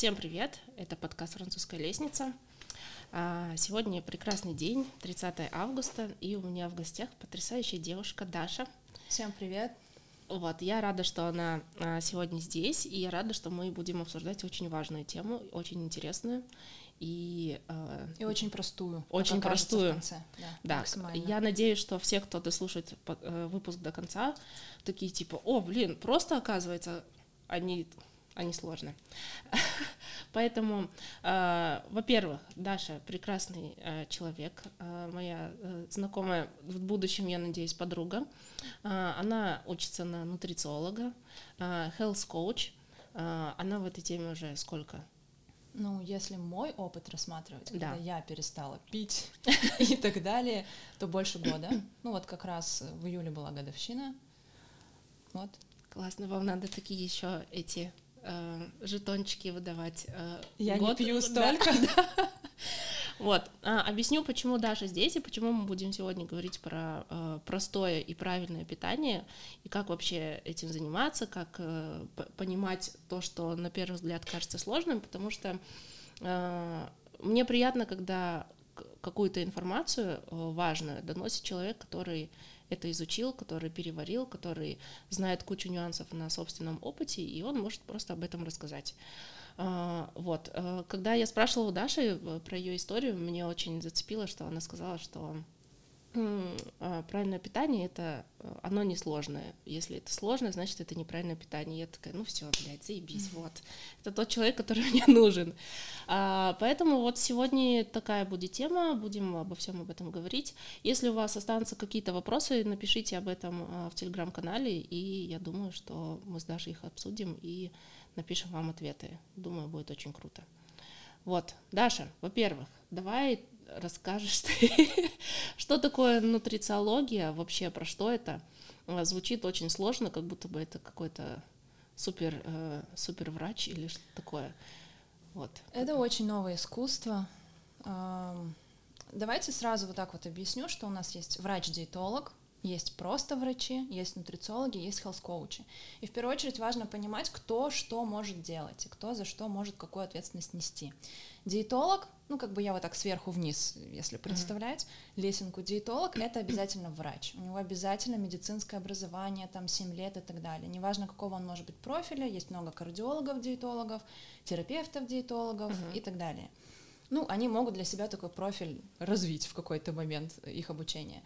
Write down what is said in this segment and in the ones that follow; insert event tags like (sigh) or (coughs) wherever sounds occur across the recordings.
Всем привет! Это подкаст «Французская лестница». А, сегодня прекрасный день, 30 августа, и у меня в гостях потрясающая девушка Даша. Всем привет! Вот, я рада, что она а, сегодня здесь, и я рада, что мы будем обсуждать очень важную тему, очень интересную и а, и очень простую, очень простую. Конце. Да, да. Я надеюсь, что все, кто дослушает э, выпуск до конца, такие типа, о, блин, просто оказывается, они они сложные. (laughs) Поэтому, э, во-первых, Даша прекрасный э, человек, э, моя э, знакомая, в будущем, я надеюсь, подруга. Э, она учится на нутрициолога, э, health coach. Она в этой теме уже сколько? Ну, если мой опыт рассматривать, когда я перестала пить (laughs) и так далее, то больше года. Ну, вот как раз в июле была годовщина. Вот. Классно, вам надо такие еще эти жетончики выдавать. Э, Я год. не пью столько. (laughs) Да. Вот, а, объясню, почему Даша здесь и почему мы будем сегодня говорить про э, простое и правильное питание и как вообще этим заниматься, как э, понимать то, что на первый взгляд кажется сложным, потому что э, мне приятно, когда какую-то информацию э, важную доносит человек, который это изучил, который переварил, который знает кучу нюансов на собственном опыте, и он может просто об этом рассказать. А, вот. Э, когда я спрашивала у Даши э, про ее историю, мне очень зацепило, что она сказала, что правильное питание это э, оно несложное. Если это сложное, значит это неправильное питание. Я такая, ну все, блядь, заебись, mm-hmm. вот. Это тот человек, который (laughs) мне нужен. А, поэтому вот сегодня такая будет тема, будем обо всем об этом говорить. Если у вас останутся какие-то вопросы, напишите об этом а, в телеграм-канале, и я думаю, что мы с Дашей их обсудим и напишем вам ответы. Думаю, будет очень круто. Вот, Даша, во-первых, давай расскажешь ты, (laughs) что такое нутрициология, вообще про что это. А, звучит очень сложно, как будто бы это какой-то супер, э, супер врач или что такое. Вот. Это очень новое искусство. Давайте сразу вот так вот объясню, что у нас есть врач-диетолог, есть просто врачи, есть нутрициологи, есть хелс-коучи. И в первую очередь важно понимать, кто что может делать, и кто за что может какую ответственность нести. Диетолог, ну как бы я вот так сверху вниз, если представлять, mm-hmm. лесенку диетолог, это обязательно врач. У него обязательно медицинское образование, там 7 лет и так далее. Неважно, какого он может быть профиля, есть много кардиологов, диетологов, терапевтов, диетологов mm-hmm. и так далее. Ну, они могут для себя такой профиль развить в какой-то момент их обучения.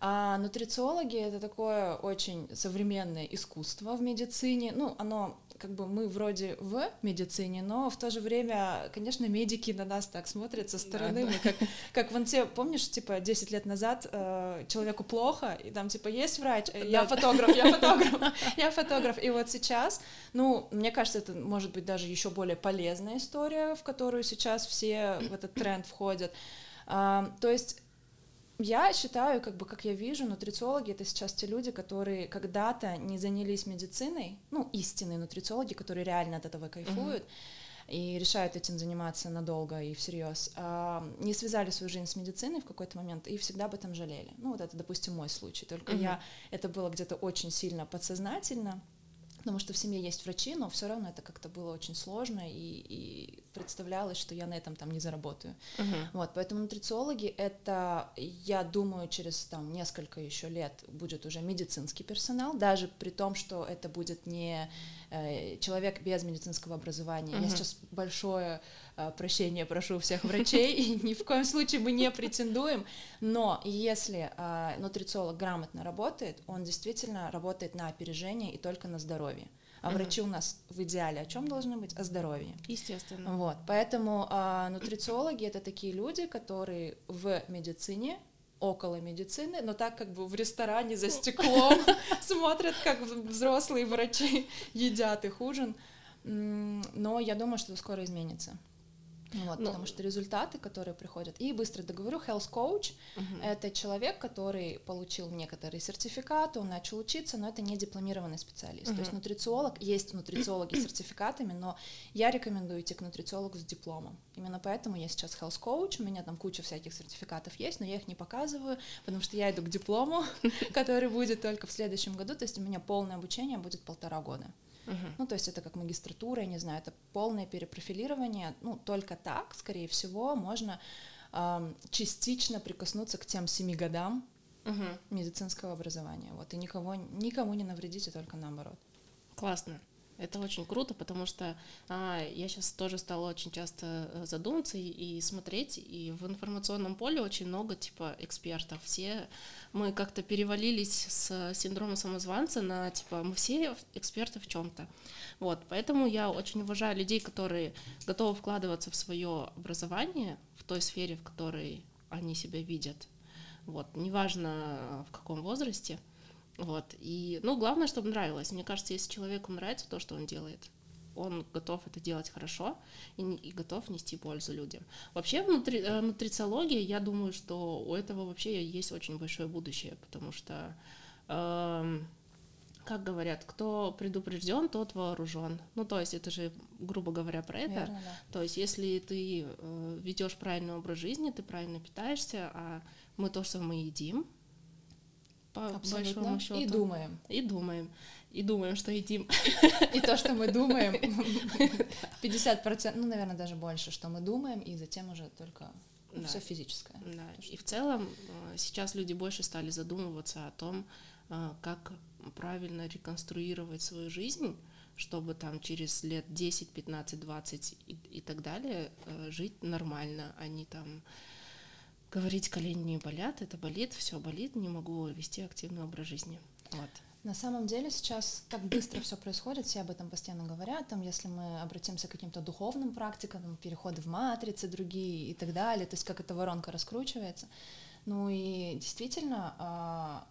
А нутрициологи — это такое очень современное искусство в медицине. Ну, оно как бы мы вроде в медицине, но в то же время, конечно, медики на нас так смотрят со стороны, да, мы как, как вон те, помнишь, типа 10 лет назад э, человеку плохо, и там типа есть врач, э, я фотограф, я фотограф, (laughs) я фотограф, и вот сейчас, ну, мне кажется, это может быть даже еще более полезная история, в которую сейчас все в этот тренд входят. А, то есть я считаю, как бы, как я вижу, нутрициологи — это сейчас те люди, которые когда-то не занялись медициной, ну, истинные нутрициологи, которые реально от этого кайфуют, uh-huh. и решают этим заниматься надолго и всерьез, а, не связали свою жизнь с медициной в какой-то момент и всегда об этом жалели. Ну, вот это, допустим, мой случай. Только uh-huh. я, это было где-то очень сильно подсознательно, потому что в семье есть врачи, но все равно это как-то было очень сложно, и, и представлялось, что я на этом там не заработаю. Uh-huh. Вот, поэтому нутрициологи это, я думаю, через там несколько еще лет будет уже медицинский персонал, даже при том, что это будет не э, человек без медицинского образования. Uh-huh. Я сейчас большое э, прощение прошу всех врачей, и ни в коем случае мы не претендуем, но если э, нутрициолог грамотно работает, он действительно работает на опережение и только на здоровье. А врачи у нас в идеале о чем должны быть? О здоровье. Естественно. Вот. Поэтому а, нутрициологи это такие люди, которые в медицине около медицины, но так как бы в ресторане за стеклом (laughs) смотрят, как взрослые врачи едят их ужин. Но я думаю, что скоро изменится. Вот, ну, потому что результаты, которые приходят, и быстро договорю, health coach uh это человек, который получил некоторые сертификаты, он начал учиться, но это не дипломированный специалист. uh То есть нутрициолог, есть нутрициологи с сертификатами, но я рекомендую идти к нутрициологу с дипломом. Именно поэтому я сейчас health coach, у меня там куча всяких сертификатов есть, но я их не показываю, потому что я иду к диплому, (laughs) который будет только в следующем году, то есть у меня полное обучение будет полтора года. Uh-huh. Ну, то есть это как магистратура, я не знаю, это полное перепрофилирование. Ну, только так, скорее всего, можно э, частично прикоснуться к тем семи годам uh-huh. медицинского образования. Вот, и никого, никому не навредите, только наоборот. Классно. Это очень круто, потому что а, я сейчас тоже стала очень часто э, задумываться и, и смотреть, и в информационном поле очень много типа экспертов. Все мы как-то перевалились с синдрома самозванца на типа мы все эксперты в чем-то. Вот, поэтому я очень уважаю людей, которые готовы вкладываться в свое образование в той сфере, в которой они себя видят. Вот, неважно в каком возрасте. Вот. И, ну, главное, чтобы нравилось. Мне кажется, если человеку нравится то, что он делает, он готов это делать хорошо и, и готов нести пользу людям. Вообще внутри, э, нутрициология, я думаю, что у этого вообще есть очень большое будущее, потому что, э, как говорят, кто предупрежден, тот вооружен. Ну, то есть это же, грубо говоря, про это. Верно, да. То есть если ты э, ведешь правильный образ жизни, ты правильно питаешься, а мы то, что мы едим, по Абсолютно. большому счету. И думаем. И думаем. И думаем, что едим. (laughs) И то, что мы думаем, (laughs) 50%, ну, наверное, даже больше, что мы думаем, и затем уже только да. все физическое. Да. И в целом э, сейчас люди больше стали задумываться о том, э, как правильно реконструировать свою жизнь, чтобы там через лет 10, 15, 20 и, и так далее э, жить нормально, а не там говорить колени не болят, это болит, все болит, не могу вести активный образ жизни. Вот. На самом деле сейчас так быстро все происходит, все об этом постоянно говорят. Там, если мы обратимся к каким-то духовным практикам, переходы в матрицы другие и так далее, то есть как эта воронка раскручивается. Ну и действительно, а,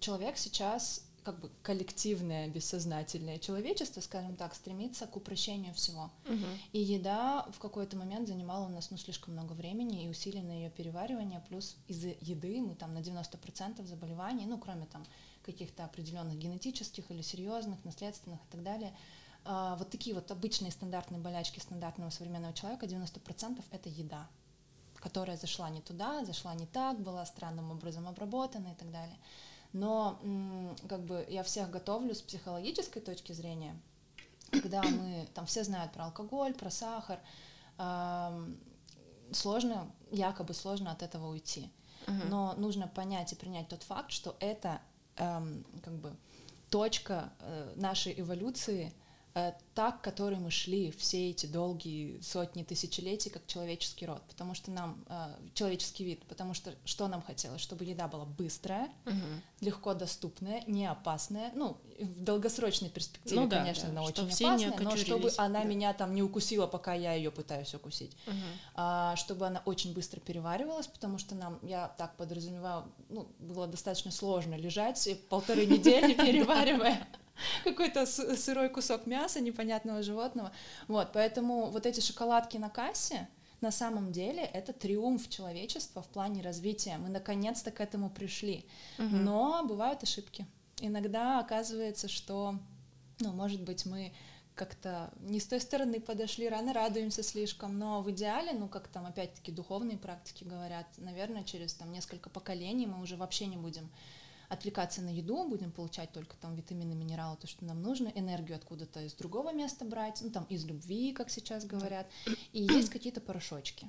человек сейчас как бы коллективное бессознательное человечество, скажем так, стремится к упрощению всего. Угу. И еда в какой-то момент занимала у нас ну, слишком много времени и усиленное ее переваривание, плюс из-за еды мы там на 90% заболеваний, ну, кроме там каких-то определенных генетических или серьезных, наследственных и так далее, а, вот такие вот обычные стандартные болячки стандартного современного человека, 90% это еда, которая зашла не туда, зашла не так, была странным образом обработана и так далее но как бы я всех готовлю с психологической точки зрения, когда мы, там все знают про алкоголь, про сахар, сложно, якобы сложно от этого уйти. Uh-huh. Но нужно понять и принять тот факт, что это эм, как бы точка э, нашей эволюции, так, к которой мы шли все эти долгие сотни тысячелетий, как человеческий род, потому что нам э, человеческий вид, потому что что нам хотелось, чтобы еда была быстрая, угу. легко доступная, не опасная, ну в долгосрочной перспективе, ну, да, конечно, да, она очень опасная, но чтобы она да. меня там не укусила, пока я ее пытаюсь укусить, угу. а, чтобы она очень быстро переваривалась, потому что нам, я так подразумеваю, ну было достаточно сложно лежать полторы недели (laughs) переваривая какой-то сырой кусок мяса непонятного животного. Вот, поэтому вот эти шоколадки на кассе, на самом деле это триумф человечества в плане развития. Мы наконец-то к этому пришли. Угу. Но бывают ошибки. Иногда оказывается, что, ну, может быть, мы как-то не с той стороны подошли, рано радуемся слишком, но в идеале, ну, как там опять-таки духовные практики говорят, наверное, через там несколько поколений мы уже вообще не будем отвлекаться на еду, будем получать только там витамины, минералы, то, что нам нужно, энергию откуда-то из другого места брать, ну там из любви, как сейчас говорят, и (clears throat) есть какие-то порошочки.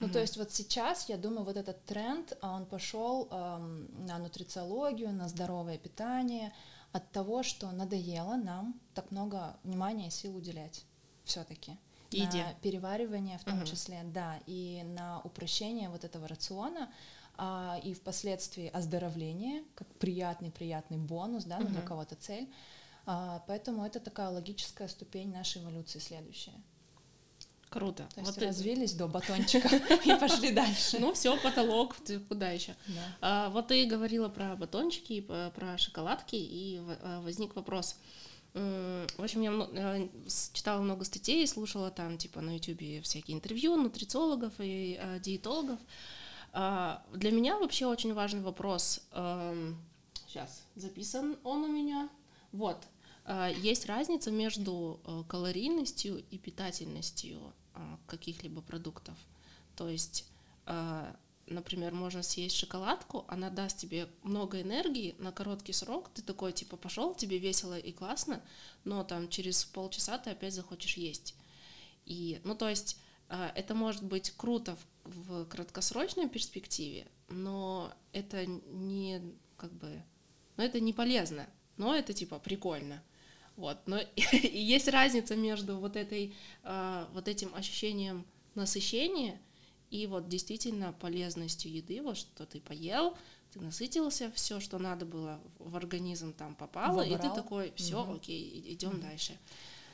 Ну, то есть вот сейчас, я думаю, вот этот тренд, а, он пошел эм, на нутрициологию, на здоровое питание, от того, что надоело нам так много внимания и сил уделять все-таки. На переваривание в том угу. числе, да, и на упрощение вот этого рациона, а, и впоследствии оздоровление, как приятный-приятный бонус, да, uh-huh. для кого-то цель. А, поэтому это такая логическая ступень нашей эволюции следующая. Круто. То есть вот развились ты... до батончика (laughs) (laughs) и пошли дальше. Ну все, потолок, куда еще? А, вот ты говорила про батончики, про шоколадки, и а, возник вопрос. В общем, я э, читала много статей, слушала там, типа, на YouTube всякие интервью нутрициологов и э, диетологов. А, для меня вообще очень важный вопрос. Сейчас эм, записан он у меня. Вот. А, есть разница между э, калорийностью и питательностью а, каких-либо продуктов. То есть например, можно съесть шоколадку, она даст тебе много энергии на короткий срок, ты такой, типа, пошел, тебе весело и классно, но там через полчаса ты опять захочешь есть. И, ну, то есть, это может быть круто в, в краткосрочной перспективе, но это не, как бы, но это не полезно, но это, типа, прикольно. Вот, но (laughs) и есть разница между вот этой, а, вот этим ощущением насыщения и вот действительно полезностью еды, вот что ты поел, ты насытился, все, что надо было в организм там попало, Выбрал. и ты такой, все, угу. окей, идем угу. дальше.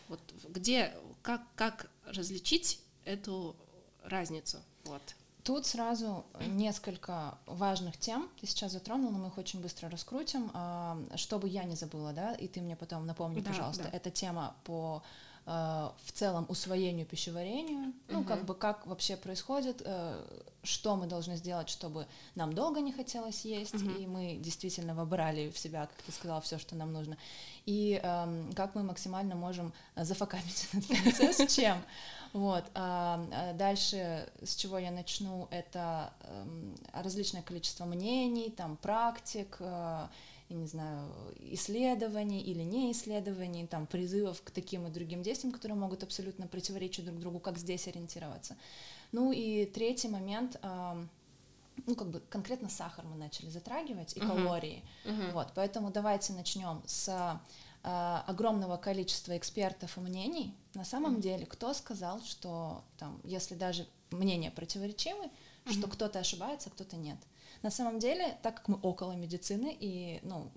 Вот где, как, как различить эту разницу? Вот. Тут сразу несколько важных тем ты сейчас затронул, но мы их очень быстро раскрутим, а, чтобы я не забыла, да, и ты мне потом напомни, да, пожалуйста, да. эта тема по а, в целом усвоению пищеварению, ну, как бы как вообще происходит, э, что мы должны сделать, чтобы нам долго не хотелось есть, угу. и мы действительно вобрали в себя, как ты сказала, все, что нам нужно, и эм, как мы максимально можем зафакапить (laughs) этот процесс, чем вот. А, а дальше, с чего я начну, это эм, различное количество мнений, там, практик, э, я не знаю, исследований или не исследований, там, призывов к таким и другим действиям, которые могут абсолютно противоречить друг другу, как здесь ориентироваться. Ну и третий момент, ну, как бы конкретно сахар мы начали затрагивать и uh-huh. калории. Uh-huh. Вот, поэтому давайте начнем с а, огромного количества экспертов и мнений, на самом mm-hmm. деле, кто сказал, что там, если даже мнения противоречивы, mm-hmm. что кто-то ошибается, а кто-то нет. На самом деле, так как мы около медицины и, ну,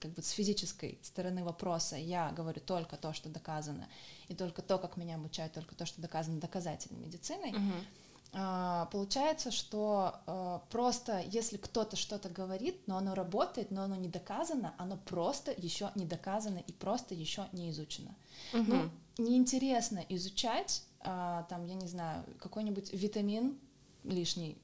как бы с физической стороны вопроса я говорю только то, что доказано, и только то, как меня обучают, только то, что доказано доказательной медициной, mm-hmm получается, что э, просто если кто-то что-то говорит, но оно работает, но оно не доказано, оно просто еще не доказано и просто еще не изучено. Угу. Ну, неинтересно изучать, а, там, я не знаю, какой-нибудь витамин лишний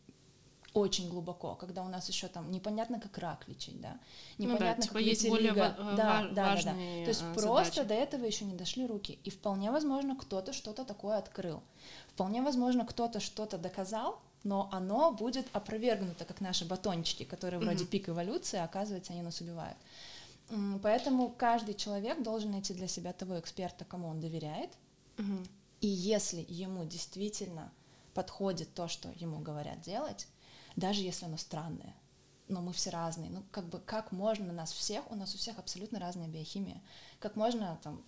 очень глубоко, когда у нас еще там непонятно, как рак лечить, да, непонятно, ну да, типа как есть более да, ва- да, да, да, да. То есть задачи. просто до этого еще не дошли руки, и вполне возможно кто-то что-то такое открыл. Вполне возможно, кто-то что-то доказал, но оно будет опровергнуто, как наши батончики, которые вроде mm-hmm. пик эволюции, а оказывается, они нас убивают. Поэтому каждый человек должен найти для себя того эксперта, кому он доверяет. Mm-hmm. И если ему действительно подходит то, что ему говорят делать, даже если оно странное, но мы все разные. Ну, как бы, как можно нас всех, у нас у всех абсолютно разная биохимия, как можно там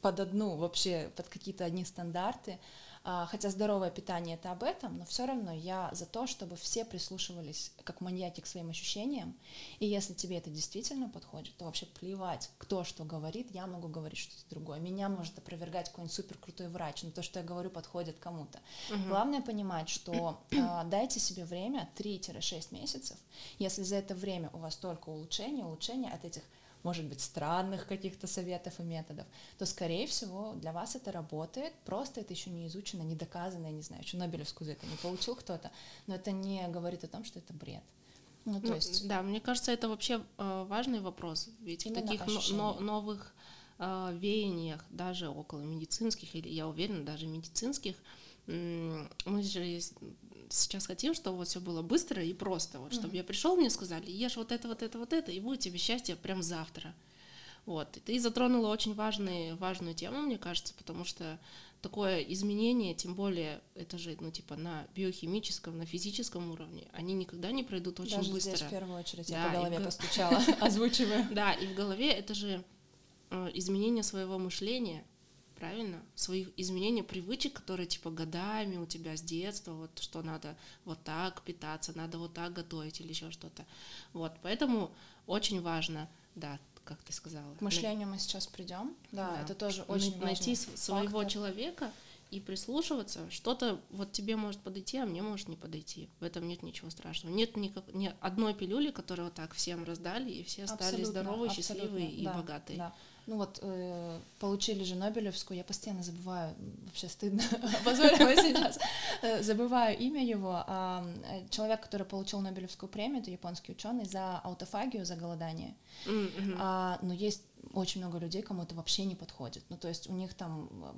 под одну вообще, под какие-то одни стандарты хотя здоровое питание это об этом, но все равно я за то, чтобы все прислушивались как маньяки к своим ощущениям. И если тебе это действительно подходит, то вообще плевать, кто что говорит, я могу говорить что-то другое. Меня может опровергать какой-нибудь супер крутой врач, но то, что я говорю, подходит кому-то. Угу. Главное понимать, что э, дайте себе время 3-6 месяцев. Если за это время у вас только улучшение, улучшение от этих может быть, странных каких-то советов и методов, то, скорее всего, для вас это работает, просто это еще не изучено, не доказано, я не знаю, еще Нобелевскую за это не получил кто-то, но это не говорит о том, что это бред. Ну, то ну, есть... Да, мне кажется, это вообще э, важный вопрос, ведь Именно в таких но, новых э, веяниях, даже около медицинских, или я уверена, даже медицинских, мы же сейчас хотим, чтобы вот все было быстро и просто, вот, чтобы mm-hmm. я пришел, мне сказали, ешь вот это, вот это, вот это, и будет тебе счастье прям завтра. Вот. И ты затронула очень важный, важную тему, мне кажется, потому что такое изменение, тем более это же, ну, типа, на биохимическом, на физическом уровне, они никогда не пройдут очень Даже быстро. Здесь в первую очередь да, я по голове в... постучала, (laughs) озвучивая. Да, и в голове это же э, изменение своего мышления, правильно? Своих изменения привычек, которые типа годами у тебя с детства, вот что надо вот так питаться, надо вот так готовить или еще что-то. Вот, поэтому очень важно, да, как ты сказала. К мышлению мы сейчас придем. Да, да, это тоже очень найти своего фактор. человека и прислушиваться. Что-то вот тебе может подойти, а мне может не подойти. В этом нет ничего страшного. Нет никак, ни одной пилюли, которую вот так всем раздали, и все стали здоровые, счастливые да, и богатые. Да. Ну вот, э, получили же Нобелевскую, я постоянно забываю, вообще стыдно, (laughs) позорила сейчас, э, забываю имя его. А, э, человек, который получил Нобелевскую премию, это японский ученый за аутофагию, за голодание. А, но есть очень много людей, кому это вообще не подходит. Ну, то есть у них там э,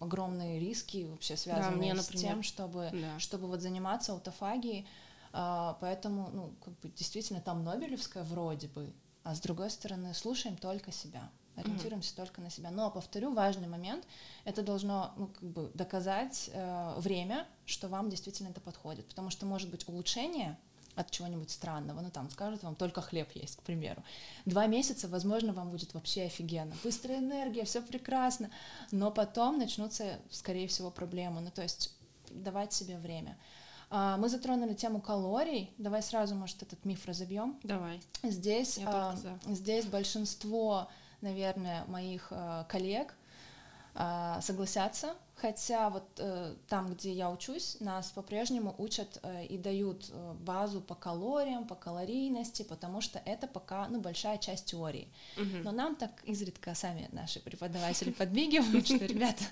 огромные риски вообще связанные да, мне, например, с тем, чтобы, да. чтобы вот заниматься аутофагией. А, поэтому, ну, как бы действительно там Нобелевская вроде бы, а с другой стороны слушаем только себя ориентируемся mm-hmm. только на себя. Но, повторю, важный момент, это должно ну, как бы доказать э, время, что вам действительно это подходит. Потому что может быть улучшение от чего-нибудь странного, ну там скажут вам только хлеб есть, к примеру. Два месяца, возможно, вам будет вообще офигенно, быстрая энергия, все прекрасно, но потом начнутся, скорее всего, проблемы. Ну то есть давать себе время. А, мы затронули тему калорий. Давай сразу, может, этот миф разобьем. Давай. Здесь, а, здесь большинство, наверное, моих а, коллег а, согласятся, хотя вот э, там, где я учусь, нас по-прежнему учат э, и дают э, базу по калориям, по калорийности, потому что это пока ну большая часть теории. Угу. Но нам так изредка сами наши преподаватели подмигивают, что, ребята,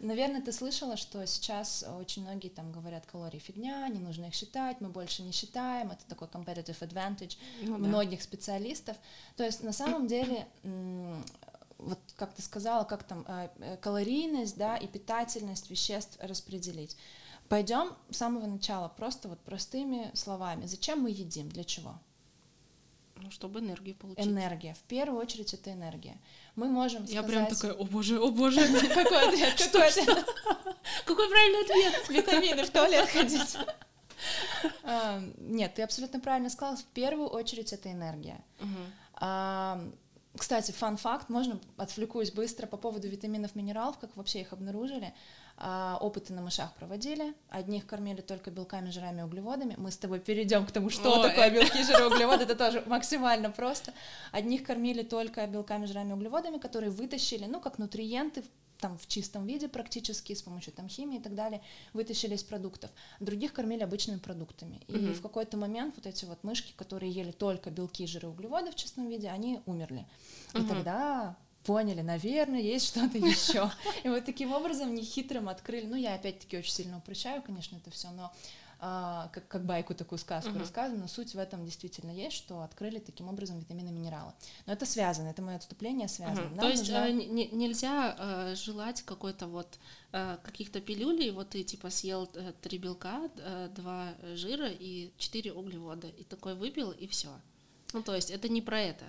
Наверное, ты слышала, что сейчас очень многие там говорят, калории фигня, не нужно их считать, мы больше не считаем, это такой competitive advantage ну, многих да. специалистов. То есть на самом деле вот как ты сказала, как там э, э, калорийность, да, и питательность веществ распределить. Пойдем с самого начала, просто вот простыми словами. Зачем мы едим? Для чего? Ну, чтобы энергию получить. Энергия. В первую очередь это энергия. Мы можем Я сказать... прям такая, о боже, о боже. (laughs) Какой ответ? Какой ответ? Какой правильный ответ? Витамины в туалет ходить. (laughs) А, нет, ты абсолютно правильно сказала. В первую очередь это энергия. А, кстати, фан-факт, можно отвлекусь быстро по поводу витаминов, минералов, как вообще их обнаружили. А, опыты на мышах проводили, одних кормили только белками, жирами, углеводами. Мы с тобой перейдем к тому, что Ой. такое белки, жиры, (laughs) углеводы, это тоже максимально просто. Одних кормили только белками, жирами, углеводами, которые вытащили, ну, как нутриенты там в чистом виде практически, с помощью там химии и так далее, вытащили из продуктов. Других кормили обычными продуктами. И mm-hmm. в какой-то момент вот эти вот мышки, которые ели только белки, жиры, углеводы в чистом виде, они умерли. И mm-hmm. тогда поняли, наверное, есть что-то еще. И вот таким образом нехитрым открыли. Ну, я опять-таки очень сильно упрощаю, конечно, это все, но а, как, как байку такую сказку uh-huh. рассказываю, но суть в этом действительно есть, что открыли таким образом витамины минералы. Но это связано, это мое отступление связано. Uh-huh. То есть нужна... э, не, нельзя э, желать какой-то вот э, каких-то пилюлей, вот ты типа съел э, три белка, э, два жира и четыре углевода, и такой выпил, и все. Ну, то есть это не про это.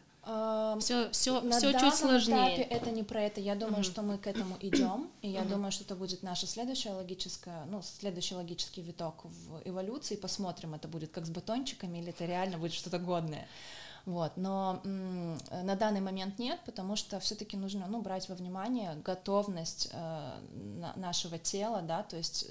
Все, все, на все чуть сложнее. Этапе это не про это. Я думаю, mm-hmm. что мы к этому (clears throat) идем, и я mm-hmm. думаю, что это будет наша следующая логическая, ну, следующий логический виток в эволюции. Посмотрим, это будет как с батончиками или это реально будет что-то годное. Вот, но м- на данный момент нет, потому что все-таки нужно, ну, брать во внимание готовность э, на- нашего тела, да, то есть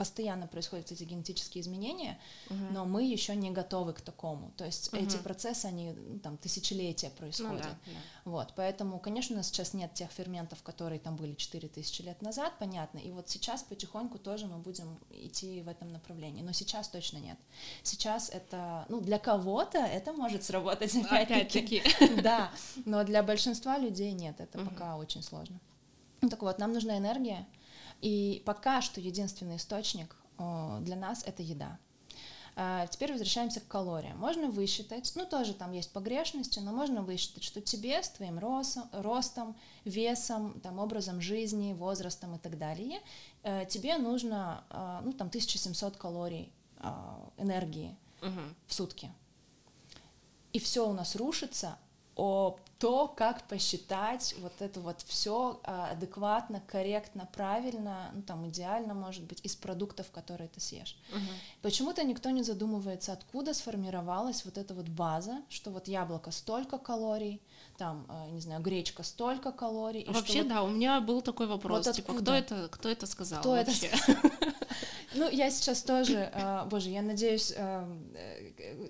постоянно происходят эти генетические изменения, угу. но мы еще не готовы к такому. То есть угу. эти процессы, они ну, там тысячелетия происходят. Ну, да, да. Вот, поэтому, конечно, у нас сейчас нет тех ферментов, которые там были 4000 лет назад, понятно. И вот сейчас потихоньку тоже мы будем идти в этом направлении. Но сейчас точно нет. Сейчас это, ну, для кого-то это может сработать опять-таки. (laughs) Да, но для большинства людей нет, это пока очень сложно. Так вот, нам нужна энергия, и пока что единственный источник для нас это еда. А, теперь возвращаемся к калориям. Можно высчитать, ну тоже там есть погрешности, но можно высчитать, что тебе с твоим ростом, ростом весом, там, образом жизни, возрастом и так далее, э, тебе нужно а, ну, там, 1700 калорий а, энергии угу. в сутки. И все у нас рушится о то, как посчитать вот это вот все а, адекватно, корректно, правильно, ну там идеально, может быть, из продуктов, которые ты съешь. Угу. Почему-то никто не задумывается, откуда сформировалась вот эта вот база, что вот яблоко столько калорий, там, а, не знаю, гречка столько калорий. Вообще, вот... да, у меня был такой вопрос, вот типа, кто это, кто это сказал кто вообще? Это... (laughs) Ну, я сейчас тоже, э, боже, я надеюсь, э,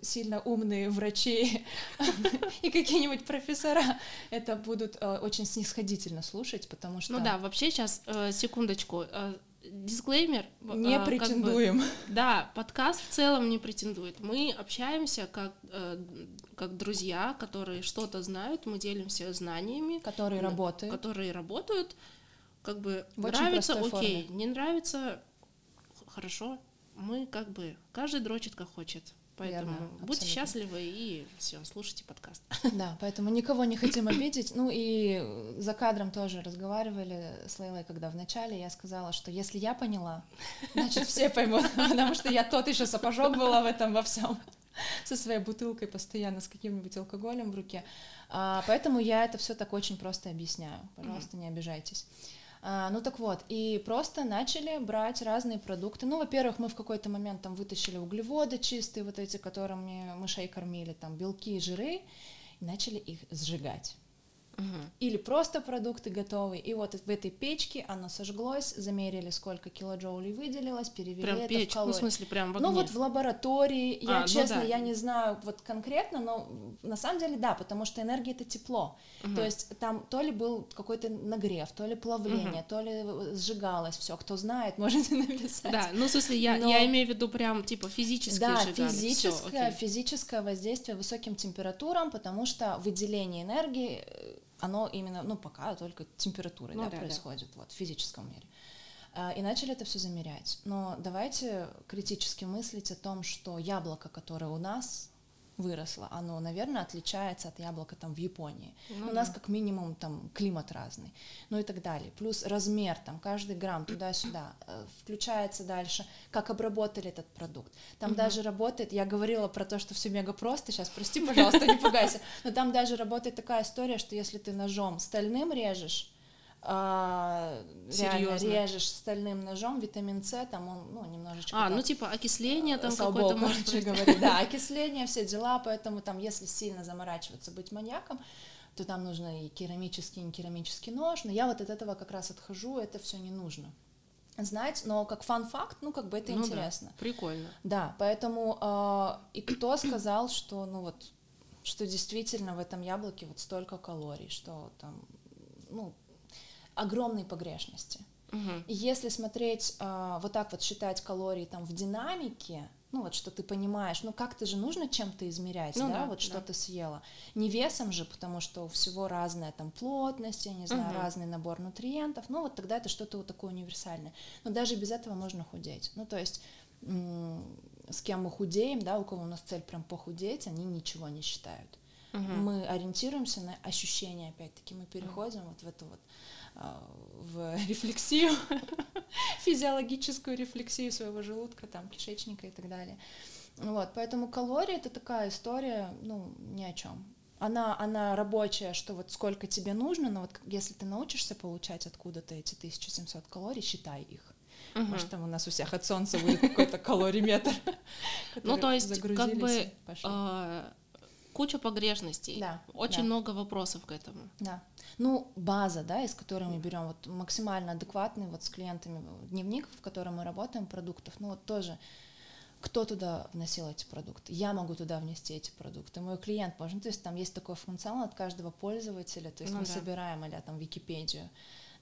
сильно умные врачи (laughs) и какие-нибудь профессора это будут э, очень снисходительно слушать, потому что... Ну да, вообще сейчас, э, секундочку, э, дисклеймер. Не э, претендуем. Как бы, да, подкаст в целом не претендует. Мы общаемся как, э, как друзья, которые что-то знают, мы делимся знаниями. Которые работают. Которые работают. Как бы в нравится, окей, форме. не нравится, хорошо, мы как бы, каждый дрочит как хочет. Поэтому Верно, будьте абсолютно. счастливы и все, слушайте подкаст. (laughs) Да, поэтому никого не хотим обидеть. Ну и за кадром тоже разговаривали с Лейлой, когда вначале я сказала, что если я поняла, значит все поймут, (laughs) потому что я тот еще сапожок была в этом во всем со своей бутылкой постоянно с каким-нибудь алкоголем в руке. А, поэтому я это все так очень просто объясняю. Пожалуйста, не обижайтесь. А, ну так вот, и просто начали брать разные продукты. Ну, во-первых, мы в какой-то момент там вытащили углеводы чистые, вот эти, которыми мышей кормили, там белки и жиры, и начали их сжигать. Или просто продукты готовые. И вот в этой печке оно сожглось, замерили, сколько килоджоулей выделилось, перевели Прям это печь, в ну, в калории. смысле, прям в Ну огне. вот в лаборатории, я А, ну честно, да. я не знаю вот конкретно, но на самом деле да, потому что энергия это тепло. Мгм. То есть там то ли был какой-то нагрев, то ли плавление, то ли сжигалось все. Кто знает, (laughs) можете написать. Да, ну, в смысле, я, Но- я имею в виду прям, типа, физически Да, сжигали. Всё, физическое, окей. физическое воздействие высоким температурам, потому что выделение энергии, э, оно именно, ну, пока только температурой Ну да, да, да. происходит, вот, в физическом мире. А, И начали это все замерять. Но давайте критически мыслить о том, что яблоко, которое у нас выросло, оно, наверное, отличается от яблока там в Японии. Ну у нас да. как минимум там климат разный, ну и так далее. Плюс размер, там каждый грамм туда-сюда. Э, Включается дальше, как обработали этот продукт. Там Мгм. даже работает, я говорила про то, что все мега просто, сейчас прости, пожалуйста, не пугайся, но там даже работает такая история, что если ты ножом стальным режешь, а, реально режешь стальным ножом, витамин С, там он, ну, немножечко А, так, ну, типа, окисление там какое-то может быть. говоря, да, (laughs) окисление, все дела, поэтому там, если сильно заморачиваться, быть маньяком, то там нужно и керамический, и не керамический нож, но я вот от этого как раз отхожу, это все не нужно знать, но как фан-факт, ну, как бы это Ну да, интересно. прикольно. Да, поэтому э, и кто сказал, что, ну вот, что действительно в этом яблоке вот столько калорий, что там, ну, огромные погрешности. И если смотреть, а, вот так вот считать калории там в динамике, ну вот что ты понимаешь, ну как-то же нужно чем-то измерять, Ну да, да, вот что да. ты съела. Не весом же, потому что у всего разная там плотность, я не знаю, Мгм. разный набор нутриентов, ну вот тогда это что-то вот такое универсальное. Но даже без этого можно худеть. Ну то есть с кем мы худеем, да, у кого у нас цель прям похудеть, они ничего не считают. Мгм. Мы ориентируемся на ощущения, опять-таки, мы переходим вот в эту вот в рефлексию, (laughs) физиологическую рефлексию своего желудка, там, кишечника и так далее. Вот, поэтому калории это такая история, ну, ни о чем. Она, она рабочая, что вот сколько тебе нужно, но вот если ты научишься получать откуда-то эти 1700 калорий, считай их. Мгм. Может, там у нас у всех от солнца будет какой-то калориметр. (laughs) Ну, то есть, как бы, а, куча погрешностей. Да, Очень да. много вопросов к этому. Да. Ну, база, да, из которой мы берем вот максимально адекватный вот с клиентами дневник, в котором мы работаем, продуктов, ну вот тоже кто туда вносил эти продукты? Я могу туда внести эти продукты, мой клиент может, ну, то есть там есть такой функционал от каждого пользователя, то есть Ну мы да. собираем а там Википедию,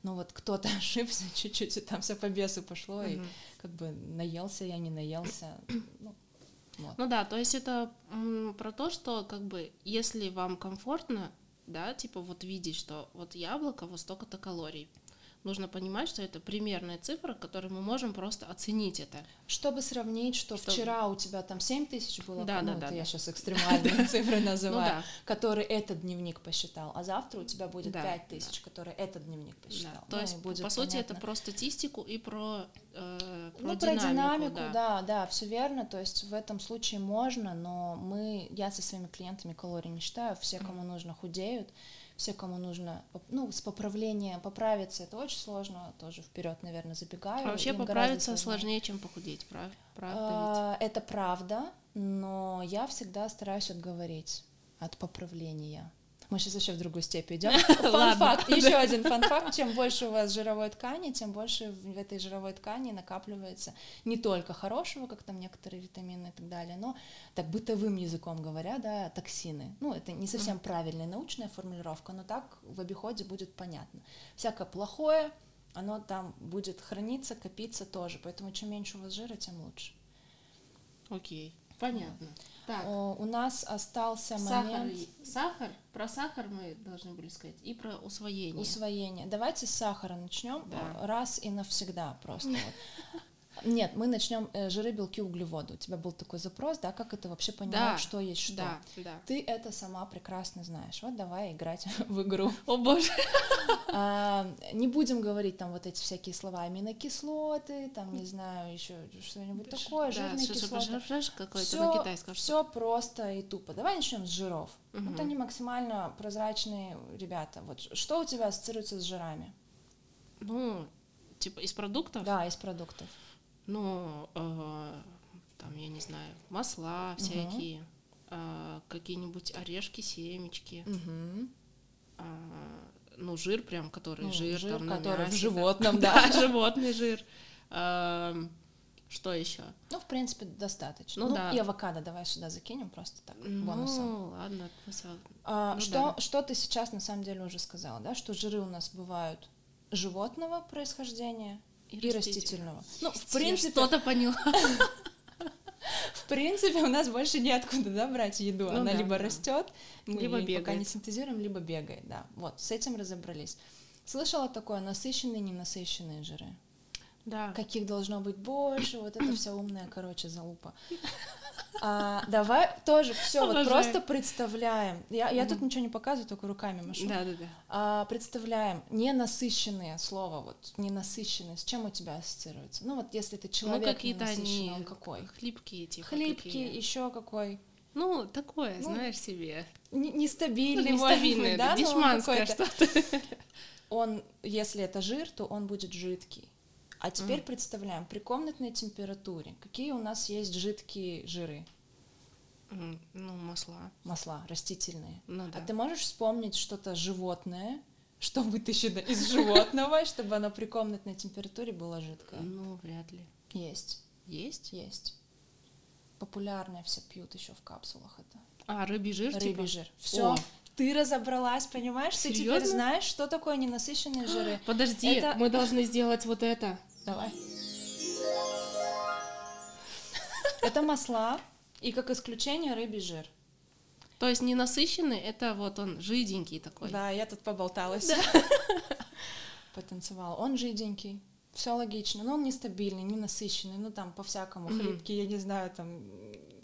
ну вот кто-то (laughs) ошибся чуть-чуть, и там все по бесу пошло, и Мгм. как бы наелся я, не наелся, ну, вот. Ну да, то есть это про то, что как бы если вам комфортно, да, типа вот видеть, что вот яблоко вот столько-то калорий, нужно понимать, что это примерная цифра, которой мы можем просто оценить это. Чтобы сравнить, что Чтобы- вчера у тебя там 7 тысяч было, Да, ну, да, это да, я да. сейчас экстремальные (laughs) (laughs) цифры Ну называю, да, который этот дневник посчитал, а завтра у тебя будет Да, 5 тысяч, который этот дневник посчитал. да. Ну, То и есть, по сути, это про статистику и про, э, про ну, динамику. про динамику, да. да, да, все верно. То есть в этом случае можно, но мы, я со своими клиентами калорий не считаю. Все, кому нужно, худеют. Все, кому нужно, ну, с поправлением поправиться, это очень сложно. Тоже вперед, наверное, забегаю. А вообще Им поправиться сложнее. чем похудеть, прав? правда ведь? А, Это правда, но я всегда стараюсь отговорить от поправления. Мы сейчас вообще в другую степь идем. (laughs) Фан-факт, еще один фан-факт. Чем больше у вас жировой ткани, тем больше в этой жировой ткани накапливается не только хорошего, как там некоторые витамины и так далее, но так бытовым языком говоря, да, токсины. Ну, это не совсем правильная научная формулировка, но так в обиходе будет понятно. Всякое плохое, оно там будет храниться, копиться тоже. Поэтому чем меньше у вас жира, тем лучше. Окей, понятно. Так, О, у нас остался сахар, момент сахар, про сахар мы должны были сказать, и про усвоение. усвоения. Давайте с сахара начнем Да. раз и навсегда просто. (laughs) Нет, мы начнем э, жиры, белки, углеводы. У тебя был такой запрос, да, как это вообще понимать, Да, что есть что. Да, да. Ты это сама прекрасно знаешь. Вот давай играть (laughs) в игру. О боже. (laughs) А, не будем говорить там вот эти всякие слова аминокислоты, там не знаю еще что-нибудь такое, Да, жирные кислоты. Все, все просто и тупо. Давай начнем с жиров. Мгм. Вот они максимально прозрачные ребята. Вот что у тебя ассоциируется с жирами? Ну, типа из продуктов? Да, из продуктов. Ну, э, там, я не знаю, масла всякие, э, какие-нибудь орешки, семечки, Мгм. а, ну, жир прям, который Ну, жир, жир, там, который в мясе, животном, (laughs) да. да. Животный жир. Эм, Что еще? Ну, в принципе, достаточно. Ну Ну, да. и авокадо давай сюда закинем просто так, бонусом. Ну, ладно, А, ну что, да. что ты сейчас на самом деле уже сказала, да? Что жиры у нас бывают животного происхождения и, растительного. Ну, в принципе, что-то поняла. (laughs) в принципе, у нас больше неоткуда, да, брать еду. Ну Она да, либо да. растет, мы Либо её пока не бегает. синтезируем, либо бегает, да. Вот, с этим разобрались. Слышала такое насыщенные, ненасыщенные жиры. Да. Каких должно быть больше, вот это вся умная, короче, залупа. (laughs) А, давай тоже все, вот просто представляем. Я, я тут ничего не показываю, только руками машу. Да, да, да. А, представляем ненасыщенные слова, вот ненасыщенные, с чем у тебя ассоциируется? Ну вот если ты Ну, человек какие-то ненасыщенный, они он какой? хлипкие, типа. Хлипкий, какие. еще какой? Ну, такое, Ну, знаешь себе. Не- Нестабильный, Ну, быть, да, дешманское что-то. Он, если это жир, то он будет жидкий. А теперь представляем, при комнатной температуре, какие у нас есть жидкие жиры, Ну, масла. масла растительные. Ну А да. ты можешь вспомнить что-то животное, (laughs) что вытащено из (laughs) животного, чтобы оно при комнатной температуре было жидкое? Ну, вряд ли. Есть, Есть? есть. Популярное все пьют еще в капсулах это. А, рыбий жир, Рыбий типа? жир. Все. Ты разобралась, понимаешь? Ты теперь знаешь, что такое ненасыщенные жиры. Подожди, Это- мы должны сделать вот это. Давай. (laughs) Это масла и как исключение рыбий жир. То есть ненасыщенный, это вот он жиденький такой. Да, я тут поболталась. (laughs) Потанцевала. Он жиденький. Все логично, но он нестабильный, ненасыщенный, ну там по-всякому, хлипкий, я не знаю, там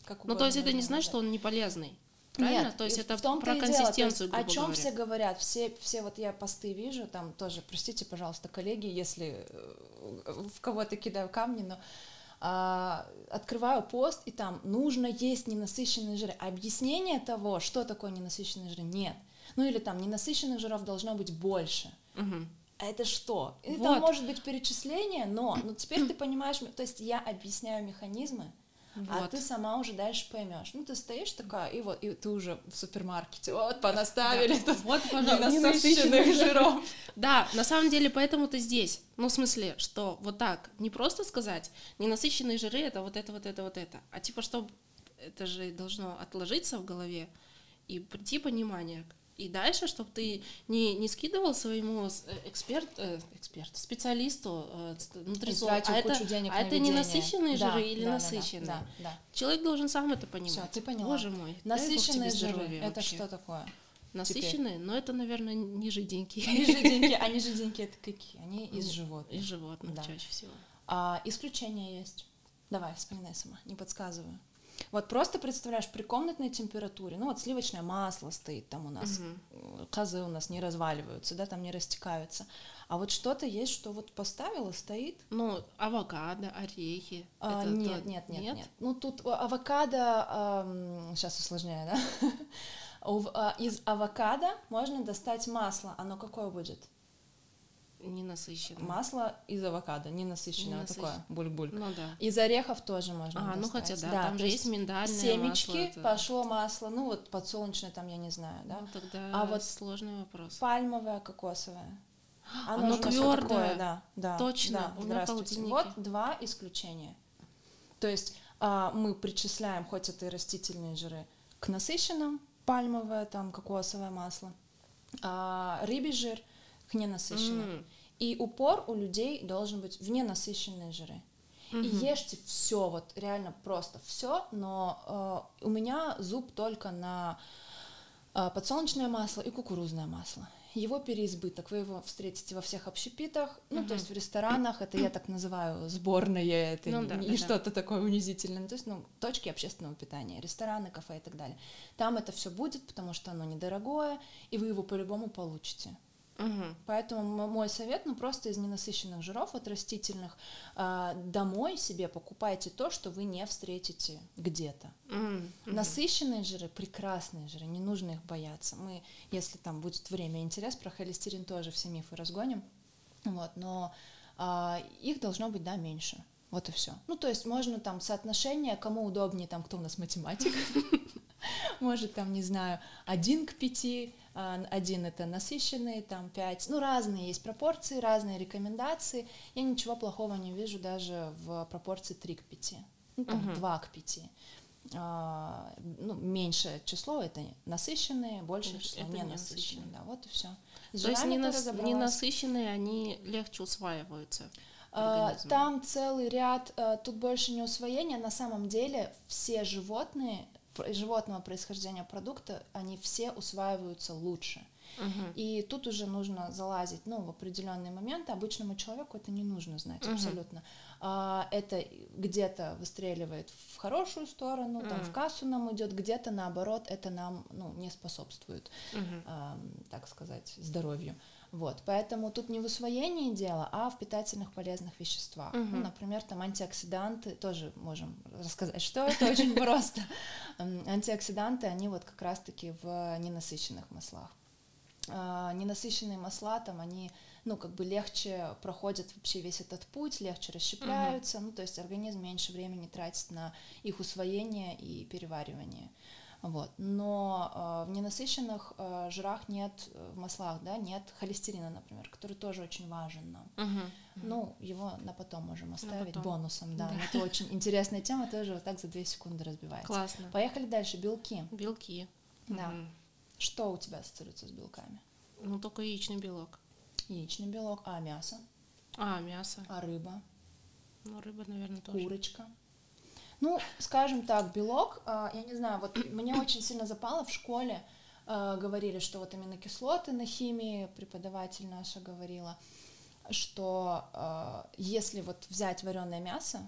как Ну, то есть это не угодно значит, что он не полезный. Правильно? Нет, то есть это в том-то про и дело, то есть консистенцию, грубо О чем говоря. все говорят? Все, все вот я посты вижу, там тоже, простите, пожалуйста, коллеги, если э, в кого-то кидаю камни, но а, открываю пост, и там нужно есть ненасыщенные жиры. Объяснение того, что такое ненасыщенные жиры, нет. Ну или там ненасыщенных жиров должно быть больше. Мгм. А это что? Это Вот. может быть перечисление, но, но теперь ты (clears throat) понимаешь, то есть я объясняю механизмы, а Вот. ты сама уже дальше поймешь. Ну, ты стоишь такая, и вот, и ты уже в супермаркете, вот, понаставили тут Вот, пожалуйста, ненасыщенных жиров. Да, на самом деле, поэтому ты здесь. Ну, в смысле, что вот так, не просто сказать, ненасыщенные жиры это вот это, вот это, вот это, а типа, что это же должно отложиться в голове и прийти понимание. И дальше, чтобы ты не, не скидывал своему э, эксперт, э, эксперту, специалисту, э, тратил а кучу это, денег а на это не насыщенные Да, жиры или да, да, да, насыщенные? Да, да. Человек должен сам это понимать. Все, ты поняла. Боже мой. Насыщенные жиры, это что такое? Насыщенные, но это, наверное, не жиденькие. Они жиденькие, они (laughs) жиденькие, это какие? Они из животных. Из животных Да. чаще всего. А, исключения есть. Давай, вспоминай сама, не подсказываю. Вот просто представляешь, при комнатной температуре, ну вот сливочное масло стоит там у нас, э, козы у нас не разваливаются, да, там не растекаются. А вот что-то есть, что вот поставила, стоит. Ну, авокадо, орехи. А, нет, то- нет, нет, нет, Ну тут а, авокадо, сейчас усложняю, да? (laughs) А, Из авокадо можно достать масло. Оно какое будет? Ненасыщенное. Масло из авокадо, ненасыщенное, вот такое, буль-буль. Ну да. Из орехов тоже можно А, ну достать. хотя да, там то же есть миндальное семечки, масло. это- пошло масло, ну вот подсолнечное там, я не знаю, да. Ну тогда А вот сложный вопрос. Пальмовое, кокосовое. Оно нас вот твёрдое. такое, да, да. Точно, да, у меня. Вот два исключения. То есть а, мы причисляем, хоть это и растительные жиры, к насыщенным, пальмовое, там, кокосовое масло, а рыбий жир к ненасыщенным. М, И упор у людей должен быть в ненасыщенные жиры. И мгм. ешьте все, вот реально просто все, но э, у меня зуб только на а, подсолнечное масло и кукурузное масло. Его переизбыток, вы его встретите во всех общепитах, ну, uh-huh. то есть в ресторанах, это я так называю сборное, это ну, не, да, не да, что-то да. такое унизительное, то есть, ну, точки общественного питания, рестораны, кафе и так далее. Там это все будет, потому что оно недорогое, и вы его по-любому получите. Угу. Поэтому мой совет, ну просто из ненасыщенных жиров, от растительных, э, домой себе покупайте то, что вы не встретите где-то. Угу. Насыщенные жиры, прекрасные жиры, не нужно их бояться. Мы, если там будет время и интерес, про холестерин тоже все мифы разгоним, вот, но э, их должно быть, да, меньше. Вот и все. Ну, то есть можно там соотношение, кому удобнее, там, кто у нас математик, (laughs) может, там, не знаю, один к пяти, а, один это насыщенный, там пять, ну разные есть пропорции, разные рекомендации. Я ничего плохого не вижу даже в пропорции 3 к 5, ну там 2 к 5. А, ну, меньшее число это насыщенные, большее число это ненасыщенные. Да, вот и все. То есть ненас... ненасыщенные, они легче усваиваются. А, там целый ряд, а, тут больше не усвоения, на самом деле все животные животного происхождения продукта, они все усваиваются лучше. Uh-huh. И тут уже нужно залазить, ну, в определенные моменты. Обычному человеку это не нужно знать uh-huh. абсолютно. А, это где-то выстреливает в хорошую сторону, uh-huh. там в кассу нам идет, где-то наоборот это нам, ну, не способствует, uh-huh. а, так сказать, здоровью. Вот, поэтому тут не в усвоении дела, а в питательных полезных веществах. Угу. Ну, например, там антиоксиданты, тоже можем рассказать, что (laughs) это очень просто. Антиоксиданты, они вот как раз-таки в ненасыщенных маслах. А, ненасыщенные масла, там они, ну, как бы легче проходят вообще весь этот путь, легче расщепляются, ну, то есть организм меньше времени тратит на их усвоение и переваривание. Вот. Но э, в ненасыщенных э, жирах нет, э, в маслах, да, нет холестерина, например, который тоже очень важен нам. Uh-huh. Ну, его на потом можем оставить бонусом, да. да. Это очень интересная тема, тоже вот так за две секунды разбивается. Классно. Поехали дальше. Белки. Белки. Да. Uh-huh. Что у тебя ассоциируется с белками? Ну, только яичный белок. Яичный белок. А мясо? А, мясо. А рыба? Ну, рыба, наверное, тоже. Курочка. Ну, скажем так, белок, а, я не знаю, вот мне очень сильно запало в школе, а, говорили, что вот именно кислоты на химии, преподаватель наша говорила, что а, если вот взять вареное мясо,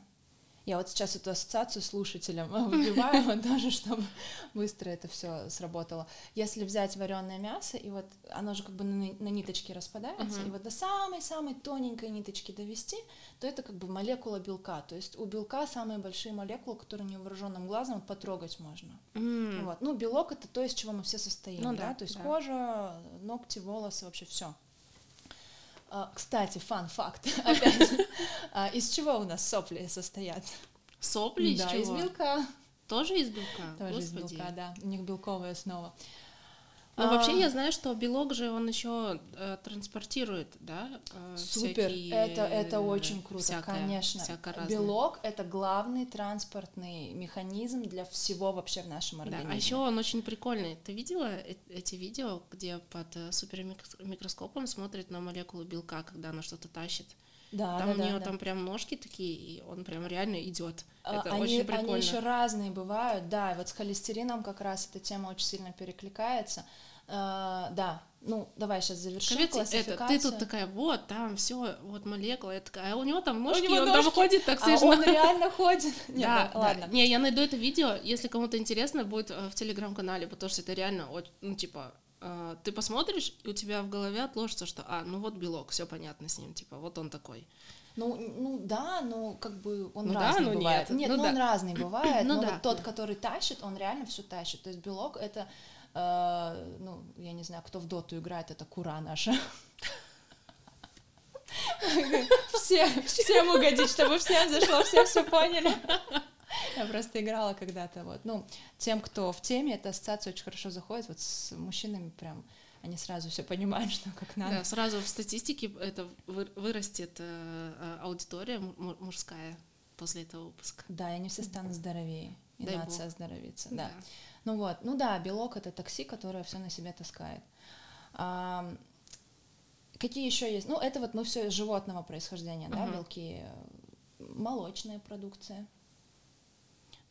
я вот сейчас эту ассоциацию слушателям (laughs) вбиваю тоже, чтобы быстро это все сработало. Если взять вареное мясо, и вот оно же как бы на, на ниточке распадается, и вот до самой-самой тоненькой ниточки довести, то это как бы молекула белка. То есть у белка самые большие молекулы, которые невооруженным глазом потрогать можно. Mm. Вот. Ну, белок это то, из чего мы все состоим, ну, да? да, то есть да. кожа, ногти, волосы, вообще все. А, кстати, фан-факт, (laughs) опять. А, из чего у нас сопли состоят? Сопли из да, чего? из белка. Тоже из белка? Тоже Господи. из белка, да. У них белковая основа. Ну, а, вообще я знаю, что белок же он еще э, транспортирует, да? Э, Супер, всякие, это, это очень круто, всякое, конечно. Всякое белок — это главный транспортный механизм для всего вообще в нашем организме. Да, а еще он очень прикольный. Ты видела э эти видео, где под э, супермикроскопом смотрит на молекулу белка, когда она что-то тащит? Да, там да, у нее да, там да. прям ножки такие, и он прям реально идет. А, это они, очень прикольно. Они еще разные бывают, да. Вот с холестерином как раз эта тема очень сильно перекликается. Uh, да, ну давай сейчас завершим Капец, классификацию. Это, ты тут такая, вот там все, вот молекула, я такая, а у него там ножки, у него он ножки, там ходит так. А он реально ходит. (laughs) Нет, да, да, ладно. Не, я найду это видео, если кому-то интересно, будет э, в телеграм-канале, потому что это реально, ну типа, э, ты посмотришь, и у тебя в голове отложится, что, а, ну вот белок, все понятно с ним, типа, вот он такой. Ну, ну да, но как бы он ну, разный да, ну бывает. Нет, нет ну, ну, да. он разный (clears throat) бывает, ну, но да, вот тот, да. который тащит, он реально все тащит. То есть белок это Uh, ну, я не знаю, кто в доту играет, это кура наша. Все, всем угодить, чтобы всем зашло, все все поняли. Я просто играла когда-то, вот. Ну, тем, кто в теме, эта ассоциация очень хорошо заходит, вот с мужчинами прям они сразу все понимают, что как надо. Да, сразу в статистике это вырастет э, аудитория мужская после этого выпуска. Да, и они все станут здоровее, и Дай нация оздоровится, да. да. Ну вот, ну да, белок это такси, которое все на себе таскает. А, какие еще есть? Ну, это вот мы все животного происхождения, uh-huh. да, белки, молочная продукция.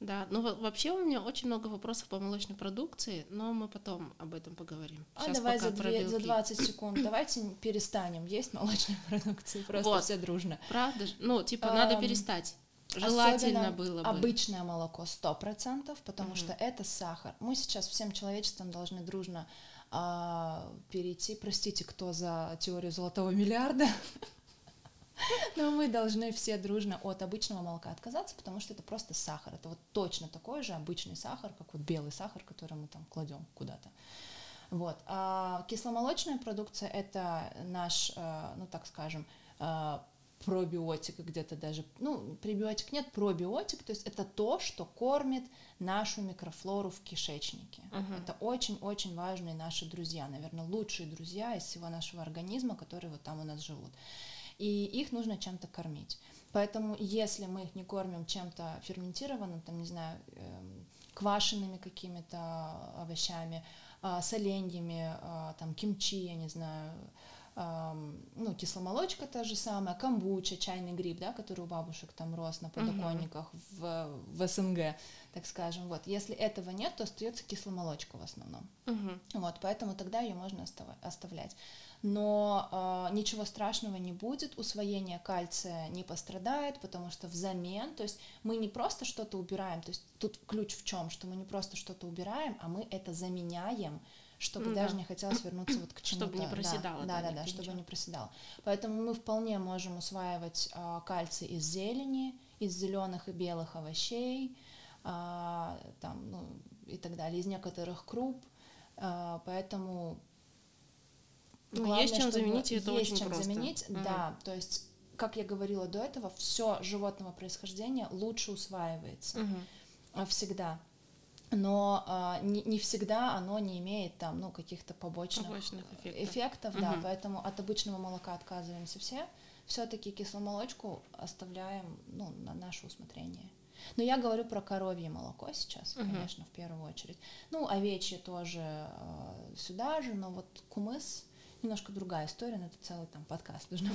Да, ну вообще у меня очень много вопросов по молочной продукции, но мы потом об этом поговорим. А Сейчас давай за, две, за 20 (coughs) секунд, давайте перестанем есть молочной (laughs) продукции, просто вот. все дружно. Правда? Ну, типа, надо перестать. Желательно было бы. обычное молоко 100%, потому угу. что это сахар. Мы сейчас всем человечеством должны дружно а, перейти, простите, кто за теорию золотого миллиарда, (laughs) но мы должны все дружно от обычного молока отказаться, потому что это просто сахар. Это вот точно такой же обычный сахар, как вот белый сахар, который мы там кладем куда-то. Вот. А кисломолочная продукция это наш, э, ну так скажем, э, пробиотик где-то даже, ну, пребиотик нет, пробиотик, то есть это то, что кормит нашу микрофлору в кишечнике. Uh-huh. Это очень-очень важные наши друзья, наверное, лучшие друзья из всего нашего организма, которые вот там у нас живут и их нужно чем-то кормить. Поэтому если мы их не кормим чем-то ферментированным, там, не знаю, эм, квашенными какими-то овощами, а, соленьями, а, там, кимчи, я не знаю, ну, кисломолочка та же самая, камбуча, чайный гриб, да, который у бабушек там рос на подоконниках uh-huh. в, в СНГ, так скажем. Вот, если этого нет, то остается кисломолочка в основном. Uh-huh. Вот, поэтому тогда ее можно остав- оставлять но э, ничего страшного не будет, усвоение кальция не пострадает, потому что взамен, то есть мы не просто что-то убираем, то есть тут ключ в чем, что мы не просто что-то убираем, а мы это заменяем, чтобы ну, даже да. не хотелось вернуться вот к чему-то. Чтобы не проседало. Да, да, да, да чтобы не проседало. Поэтому мы вполне можем усваивать э, кальций из зелени, из зеленых и белых овощей, э, там, ну, и так далее, из некоторых круп, э, поэтому ну, Главное, есть чем заменить, и это есть очень чем просто. заменить, угу. да. То есть, как я говорила до этого, все животного происхождения лучше усваивается угу. всегда. Но а, не, не всегда оно не имеет там, ну, каких-то побочных, побочных эффектов, эффектов угу. да, поэтому от обычного молока отказываемся все. Все-таки кисломолочку оставляем, ну, на наше усмотрение. Но я говорю про коровье молоко сейчас, угу. конечно, в первую очередь. Ну, овечье тоже э, сюда же, но вот кумыс немножко другая история, но это целый там подкаст нужно